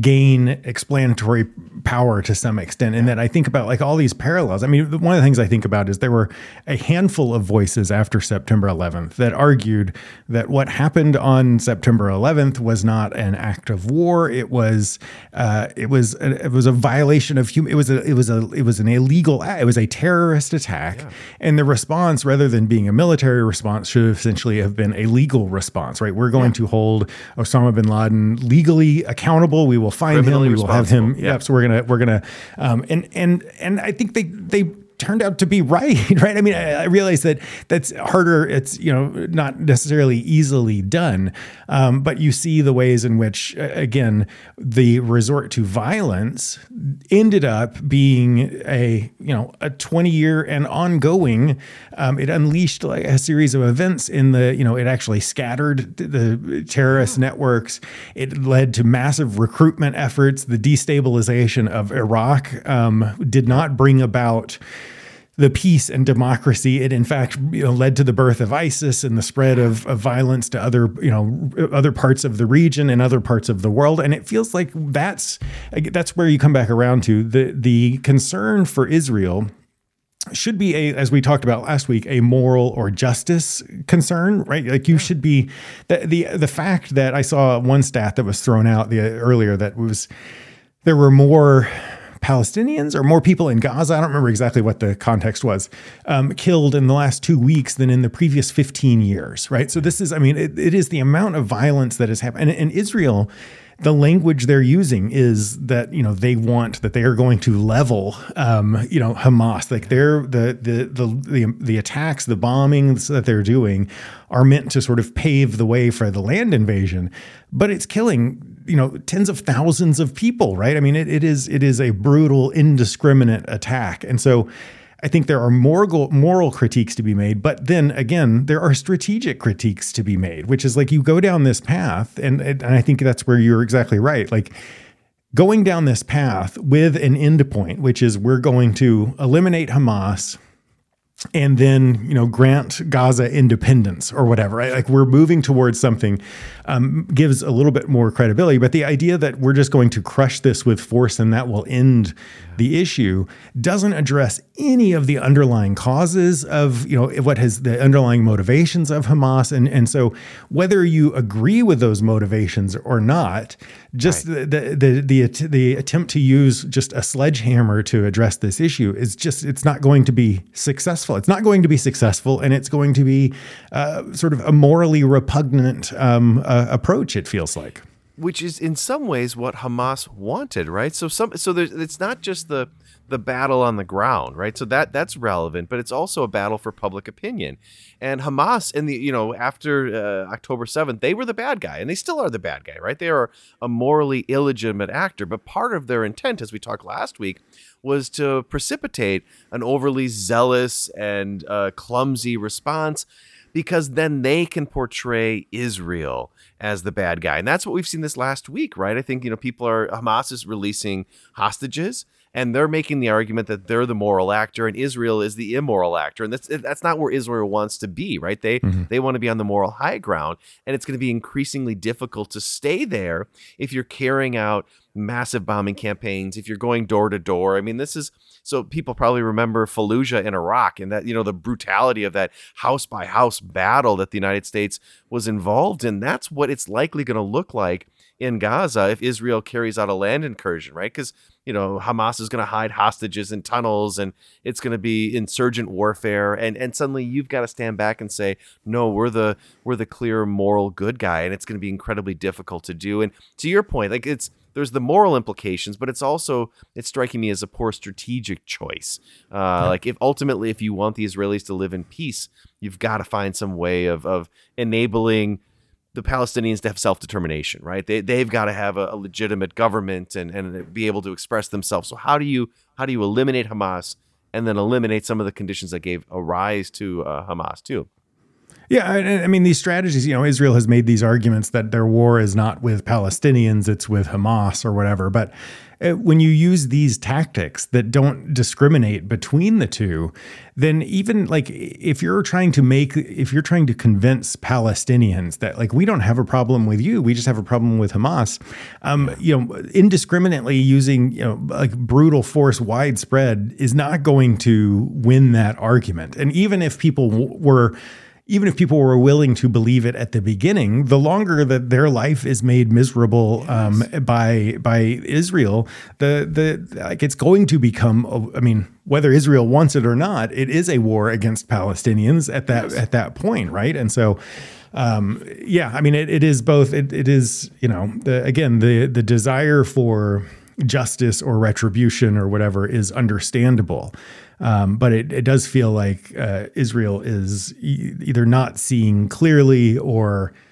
gain explanatory power to some extent in that I think about like all these parallels. I mean, one of the things I think about is there were a handful of voices after September 11th that argued that what happened on September 11th was not an act of war. It was uh, it was a, it was a violation of human. It was a it was a it was an illegal. Act. It was a terrorist attack, yeah. and the response, rather than being a military response, should essentially have been a legal response. Right? We're going yeah. to hold Osama bin Laden legally accountable. We will find him. We will have him. Yeah. Yep. So we're gonna we're gonna um, and and and I think they they turned out to be right, (laughs) right? I mean, I, I, realize that that's harder. It's you know not necessarily easily done, um, but you see the ways in which, again, the resort to violence ended up being a you know a twenty year and ongoing. Um, it unleashed like a series of events in the you know it actually scattered the terrorist networks. It led to massive recruitment efforts. The destabilization of Iraq um, did not bring about the peace and democracy. It in fact you know, led to the birth of ISIS and the spread of, of violence to other you know other parts of the region and other parts of the world. And it feels like that's that's where you come back around to the the concern for Israel should be a as we talked about last week a moral or justice concern right like you should be the the the fact that i saw one stat that was thrown out the earlier that was there were more Palestinians or more people in Gaza, I don't remember exactly what the context was, um, killed in the last two weeks than in the previous 15 years, right? So this is, I mean, it, it is the amount of violence that has happened. And, Israel, the language they're using is that you know they want that they are going to level um, you know Hamas like they're the, the the the the attacks the bombings that they're doing are meant to sort of pave the way for the land invasion but it's killing you know tens of thousands of people right i mean it, it is it is a brutal indiscriminate attack and so I think there are moral moral critiques to be made, but then again, there are strategic critiques to be made, which is like you go down this path, and and I think that's where you're exactly right. Like going down this path with an end point, which is we're going to eliminate Hamas, and then you know grant Gaza independence or whatever. Right? Like we're moving towards something um, gives a little bit more credibility. But the idea that we're just going to crush this with force and that will end the issue doesn't address any of the underlying causes of you know what has the underlying motivations of Hamas. And and so whether you agree with those motivations or not, just right. the, the the the the attempt to use just a sledgehammer to address this issue is just it's not going to be successful. It's not going to be successful, and it's going to be uh, sort of a morally repugnant um, uh, approach. It feels like, which is in some ways what Hamas wanted, right? So some, so it's not just the the battle on the ground, right? So that that's relevant, but it's also a battle for public opinion. And Hamas, in the you know after uh, October seventh, they were the bad guy, and they still are the bad guy, right? They are a morally illegitimate actor, but part of their intent, as we talked last week, was to precipitate an overly zealous and uh, clumsy response because then they can portray Israel as the bad guy. And that's what we've seen this last week, right? I think, you know, people are, Hamas is releasing hostages and they're making the argument that they're the moral actor and Israel is the immoral actor, and that's that's not where Israel wants to be, right? They mm-hmm. they want to be on the moral high ground, and it's going to be increasingly difficult to stay there if you're carrying out massive bombing campaigns, if you're going door to door. I mean, this is so people probably remember Fallujah in Iraq and that, you know, the brutality of that house by house battle that the United States was involved in. That's what it's likely going to look like in Gaza if Israel carries out a land incursion, right? Because, you know, Hamas is going to hide hostages in tunnels and it's going to be insurgent warfare. And, and suddenly you've got to stand back and say, no, we're the, we're the clear moral good guy. And it's going to be incredibly difficult to do. And to your point, like it's, there's the moral implications, but it's also it's striking me as a poor strategic choice. Uh, yeah. Like if ultimately, if you want the Israelis to live in peace, you've got to find some way of of enabling the Palestinians to have self determination, right? They they've got to have a, a, legitimate government and and be able to express themselves. So how do you how do you eliminate Hamas and then eliminate some of the conditions that gave a rise to uh, Hamas too? Yeah, I, I, mean these strategies. You know, Israel has made these arguments that their war is not with Palestinians; it's with Hamas or whatever. But uh, when you use these tactics that don't discriminate between the two, then even like if you're trying to make, if you're trying to convince Palestinians that like we don't have a problem with you, we just have a problem with Hamas, um, you know, indiscriminately using you know like brutal force widespread is not going to win that argument. And even if people w- were even if people were willing to believe it at the beginning, the longer that their life is made miserable um, by by Israel, the the like it's going to become. I mean, whether Israel wants it or not, it is a war against Palestinians at that yes. at that point, right? And so. Um, yeah, I mean, it, it is both. It, it is, you know, the, again, the the desire for justice or retribution or whatever is understandable. Um, but it, it does feel like uh, Israel is e- either not seeing clearly or. (sighs)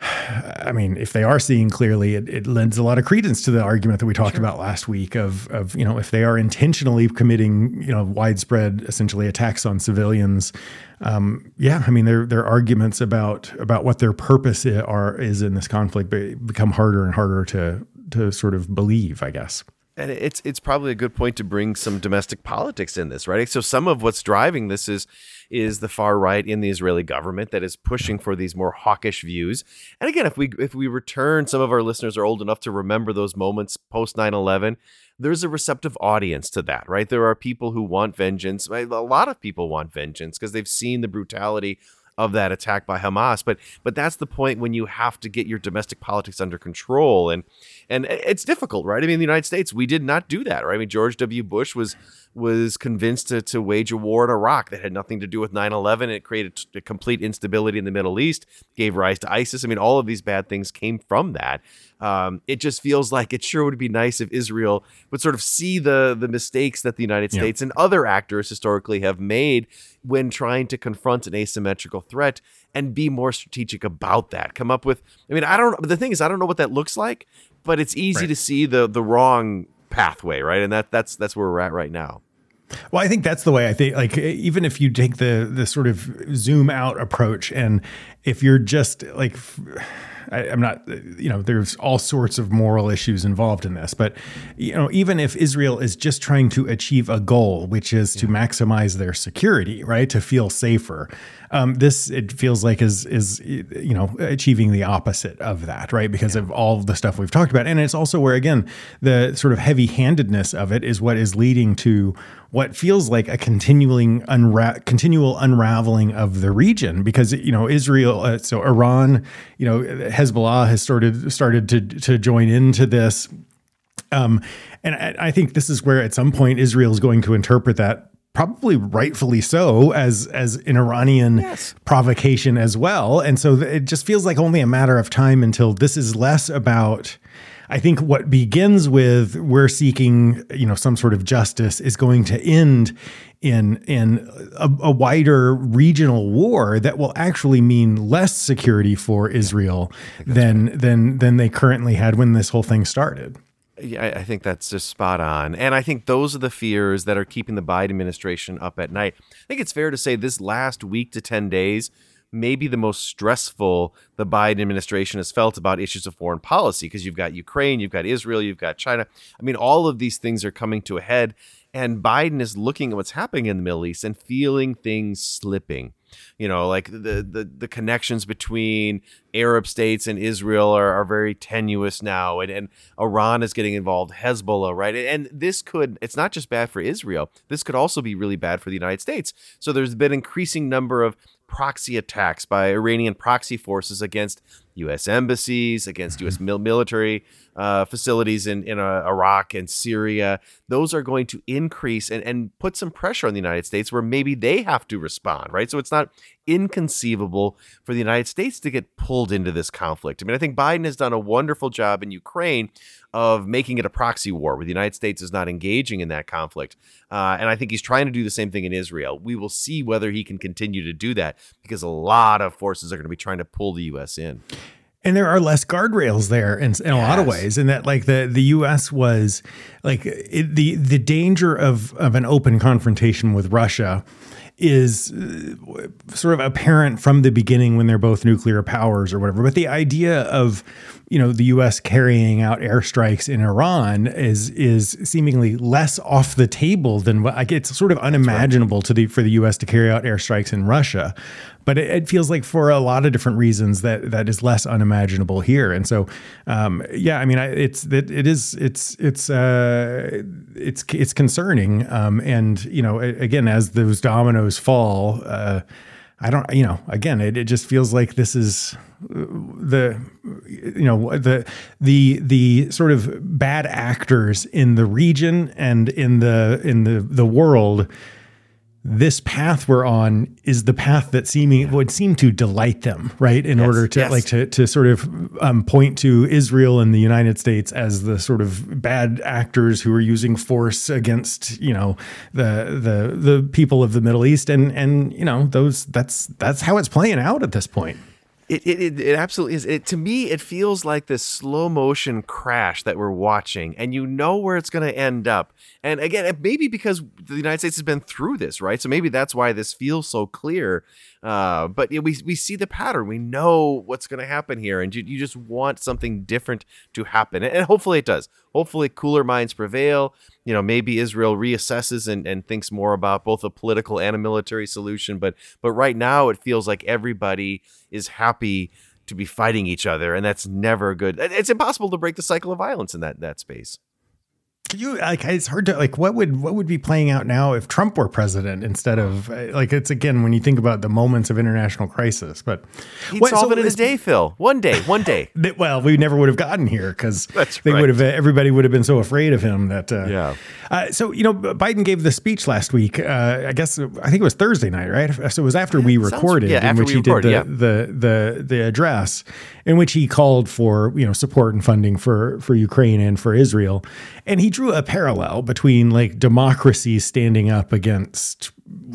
I mean, if they are seeing clearly, it, it, lends a lot of credence to the argument that we talked sure. about last week of, of, you know, if they are intentionally committing, you know, widespread, essentially attacks on civilians, um, yeah, I mean, their their arguments about about what their purpose are is in this conflict become harder and harder to to sort of believe, I guess and it's it's probably a good point to bring some domestic politics in this, right? So some of what's driving this is is the far right in the Israeli government that is pushing for these more hawkish views. And again, if we if we return, some of our listeners are old enough to remember those moments post 9/11. There's a receptive audience to that, right? There are people who want vengeance. A lot of people want vengeance because they've seen the brutality of that attack by Hamas. But but that's the point when you have to get your domestic politics under control, and and it's difficult, right? I mean, the United States, we did not do that, right? I mean, George W. Bush was was convinced to, to wage a war in Iraq that had nothing to do with 9/11. It created a complete instability in the Middle East, gave rise to ISIS. I mean, all of these bad things came from that. Um, it just feels like it sure would be nice if Israel would sort of see the the mistakes that the United States yeah. and other actors historically have made when trying to confront an asymmetrical threat and be more strategic about that. Come up with, I mean, I don't. The thing is, I don't know what that looks like, but it's easy right. to see the the wrong pathway, right? And that that's that's where we're at right now. Well, I think that's the way I think like even if you take the the sort of zoom out approach and if you're just like I, am not, you know, there's all sorts of moral issues involved in this. But, you know, even if Israel is just trying to achieve a goal, which is to maximize their security, right, to feel safer, um, this it feels like is is you know achieving the opposite of that, right? Because yeah. of all of the stuff we've talked about, and it's also where again the sort of heavy-handedness of it is what is leading to what feels like a continuing unra- continual unraveling of the region because you know Israel uh, so Iran you know Hezbollah has started started to to join into this um, and I, I think this is where at some point Israel is going to interpret that probably rightfully so as as an Iranian yes. provocation as well. And so it just feels like only a matter of time until this is less about I think what begins with we're seeking, you know, some sort of justice is going to end in in a, a wider regional war that will actually mean less security for Israel than right. than than they currently had when this whole thing started. Yeah, I think that's just spot on. And I think those are the fears that are keeping the Biden administration up at night. I think it's fair to say this last week to 10 days maybe the most stressful the Biden administration has felt about issues of foreign policy because you've got Ukraine, you've got Israel, you've got China. I mean, all of these things are coming to a head, and Biden is looking at what's happening in the Middle East and feeling things slipping. You know like the the, the connections between arab states and israel are, are very tenuous now and, and iran is getting involved hezbollah right? And this could it's not just bad for israel this could also be really bad for the united states. So there's been increasing number of proxy attacks by Iranian proxy forces against U.S. embassies, against U.S. Mil- military uh, facilities in, in uh, Iraq and Syria. Those are going to increase and, and put some pressure on the United States where maybe they have to respond, right? So it's not inconceivable for the United States to get pulled into this conflict. I mean, I think Biden has done a wonderful job in Ukraine of making it a proxy war where the United States is not engaging in that conflict. Uh, and I think he's trying to do the same thing in Israel. We will see whether he can continue to do that because a lot of forces are going to be trying to pull the U.S. in. And there are less guardrails there in, in a yes. lot of ways, in that like the the U.S. was like it, the the danger of of an open confrontation with Russia is uh, sort of apparent from the beginning when they're both nuclear powers or whatever. But the idea of you know the U.S. carrying out airstrikes in Iran is is seemingly less off the table than what like it's sort of unimaginable right. to the for the U.S. to carry out airstrikes in Russia but it, it, feels like for a lot of different reasons that that is less unimaginable here. And so, um, yeah, I mean, I, it's it, it is it's it's uh, it's it's concerning. Um, and you know, again, as those dominoes fall. Uh, I don't, you know, again, it, it just feels like this is the, you know, the, the, the sort of bad actors in the region and in the, in the, the world this path we're on is the path that seeming would seem to delight them, right? In yes, order to yes. like to to sort of um, point to Israel and the United States as the sort of bad actors who are using force against you know the the the people of the Middle East, and and you know those that's that's how it's playing out at this point. It, it, it, absolutely is. It, to me, it feels like this slow motion crash that we're watching, and you know where it's going to end up. And again, maybe because the United States has been through this, right? So maybe that's why this feels so clear. Uh, but we we see the pattern. We know what's going to happen here, and you, you just want something different to happen, and hopefully it does. Hopefully, cooler minds prevail. You know, maybe Israel reassesses and, and thinks more about both a political and a military solution. But but right now, it feels like everybody is happy to be fighting each other, and that's never good. It's impossible to break the cycle of violence in that that space you like it's hard to like what would what would be playing out now if Trump were president instead of like it's again when you think about the moments of international crisis but he'd what, solve so it in a day Phil. One day one day. (laughs) Well we never would have gotten here because (laughs) they right. would have everybody would have been so afraid of him that uh, yeah. uh, so you know Biden gave the speech last week uh, I guess I think it was Thursday night right? So it was after we recorded yeah, in which he recorded, did the, yeah. the the the address in which he called for you know support and funding for for Ukraine and for Israel. And he drew a parallel between like democracy standing up against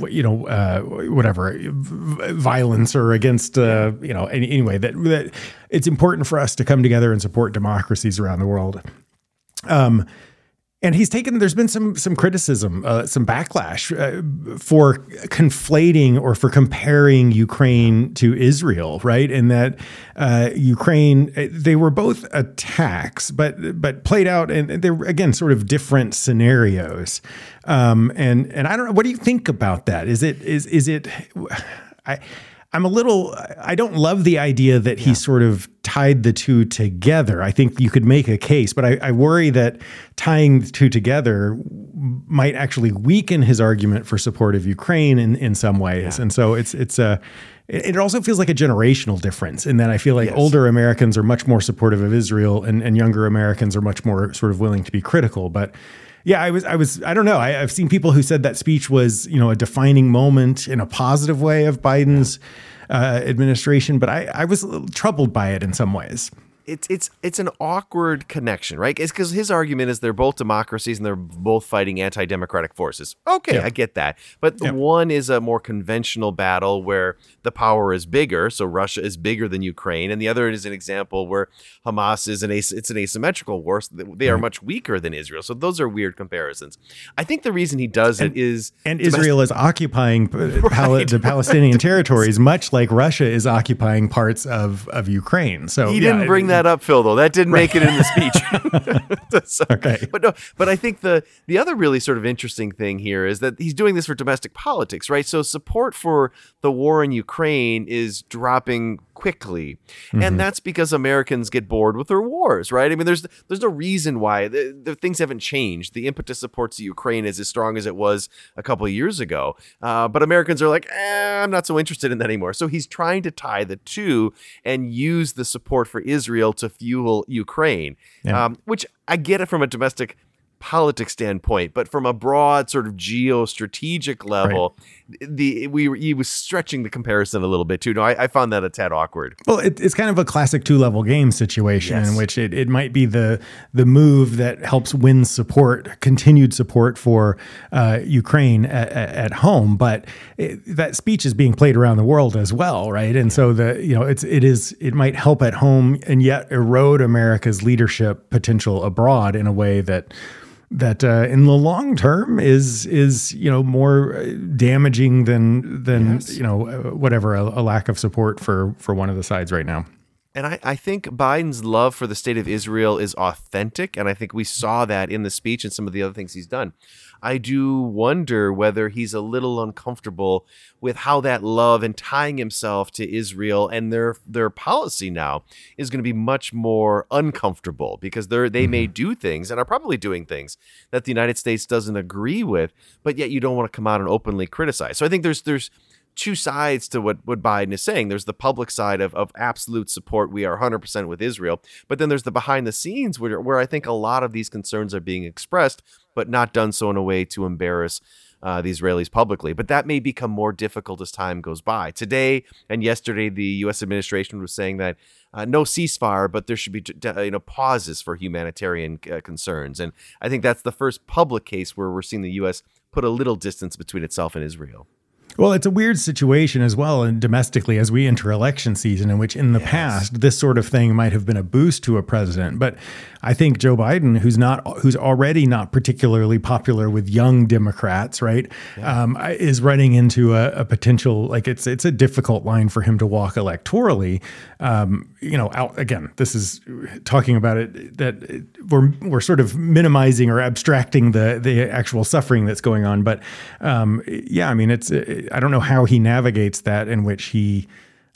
you know uh, whatever violence or against uh, you know any, anyway that that it's important for us to come together and support democracies around the world. Um, and he's taken there's been some some criticism uh, some backlash uh, for conflating or for comparing ukraine to israel right? And that uh, ukraine uh, they were both attacks but but played out and they're again sort of different scenarios. Um, and and i don't know what do you think about that? Is it is is it i I'm a little, I don't love the idea that he sort of tied the two together. I think you could make a case, but I, I, worry that tying the two together might actually weaken his argument for support of Ukraine in, in some ways. Yeah. And so it's, it's a, it also feels like a generational difference in that I feel like yes. older Americans are much more supportive of Israel and, and younger Americans are much more sort of willing to be critical. But yeah, I was, I was, I don't know. I, have seen people who said that speech was, you know, a defining moment in a positive way of Biden's uh, administration, but I, I was troubled by it in some ways it's it's it's an awkward connection, right? It's because his argument is they're both democracies and they're both fighting anti-democratic forces. Okay, Yeah. I get that, but Yeah. one is a more conventional battle where the power is bigger, so Russia is bigger than Ukraine, and the other is an example where Hamas is an as- it's an asymmetrical war. So they are much weaker than Israel. So those are weird comparisons. I think the reason he does it is And domestic- Israel is occupying uh, (laughs) p- Pal- the Palestinian (laughs) territories, much like Russia is occupying parts of, of Ukraine. So He yeah, didn't bring that up, Phil. Though that didn't make it in the speech. (laughs) (laughs) So- Okay. but no, but I think the the other really sort of interesting thing here is that he's doing this for domestic politics, right? So support for the war in Ukraine is dropping quickly, and that's because Americans get bored with their wars, right? I mean, there's there's no reason why the, the things haven't changed. The impetus supports the Ukraine is as strong as it was a couple of years ago, uh, but Americans are like, eh, I'm not so interested in that anymore. So he's trying to tie the two and use the support for Israel to fuel Ukraine, Yeah. um, which I get it from a domestic politics standpoint, but from a broad sort of geostrategic level, the we he was stretching the comparison a little bit too. No, I, I found that a tad awkward. Well, it, it's kind of a classic two level game situation Yes. in which it, it might be the the move that helps win support, continued support for uh, Ukraine at, at home. But it, that speech is being played around the world as well, right? And so the you know it's it is it might help at home and yet erode America's leadership potential abroad in a way that that uh, in the long term is is you know more uh, damaging than than you know uh, whatever a, a lack of support for for one of the sides right now. And I, I think Biden's love for the state of Israel is authentic. And I think we saw that in the speech and some of the other things he's done. I do wonder whether he's a little uncomfortable with how that love and tying himself to Israel and their their policy now is going to be much more uncomfortable because they're they may mm-hmm. do things and are probably doing things that the United States doesn't agree with, but yet you don't want to come out and openly criticize. So I think there's there's two sides to what, what Biden is saying. There's the public side of, of absolute support. We are 100% with Israel. But then there's the behind the scenes where, where I think a lot of these concerns are being expressed, but not done so in a way to embarrass uh, the Israelis publicly. But that may become more difficult as time goes by. Today and yesterday, the U.S. administration was saying that uh, no ceasefire, but there should be uh, you know pauses for humanitarian uh, concerns. And I think that's the first public case where we're seeing the U.S. put a little distance between itself and Israel. Well, it's a weird situation as well, and domestically as we enter election season, in which in the past this sort of thing might have been a boost to a president. But I think Joe Biden, who's not, who's already not particularly popular with young Democrats, right, um, is running into a, a potential like it's it's a difficult line for him to walk electorally. Um, you know, out again, this is talking about it that we're we're sort of minimizing or abstracting the the actual suffering that's going on. But um, yeah, I mean, it's I don't know how he navigates that in which he.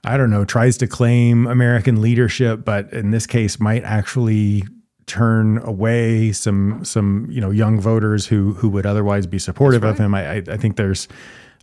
I don't know, tries to claim American leadership, but in this case might actually turn away some some you know young voters who who would otherwise be supportive of him. I, I, I think there's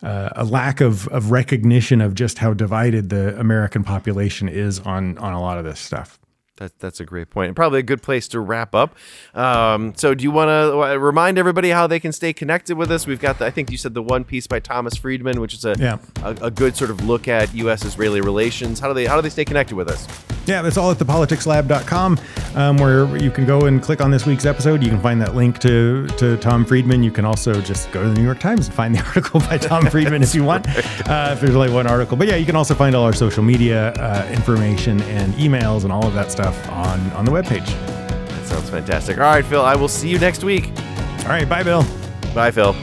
uh, a lack of of recognition of just how divided the American population is on on a lot of this stuff. That, that's a great. And probably a good place to wrap up. Um, so, do you want to remind everybody how they can stay connected with us? We've got, the, I think you said the one piece by Thomas Friedman, which is a, Yeah. a, a good sort of look at U.S.-Israeli relations. How do they how do they stay connected with us? Yeah, that's all at thepoliticslab.com, um, where you can go and click on this week's episode. You can find that link to, to Tom Friedman. You can also just go to the New York Times and find the (laughs) article by Tom Friedman if you want, (laughs) uh, if there's only one article. But yeah, you can also find all our social media uh, information and emails and all of that stuff on, on the webpage. That sounds fantastic. All right, Phil. I will see you next week. All right, bye, Bill. Bye, Phil.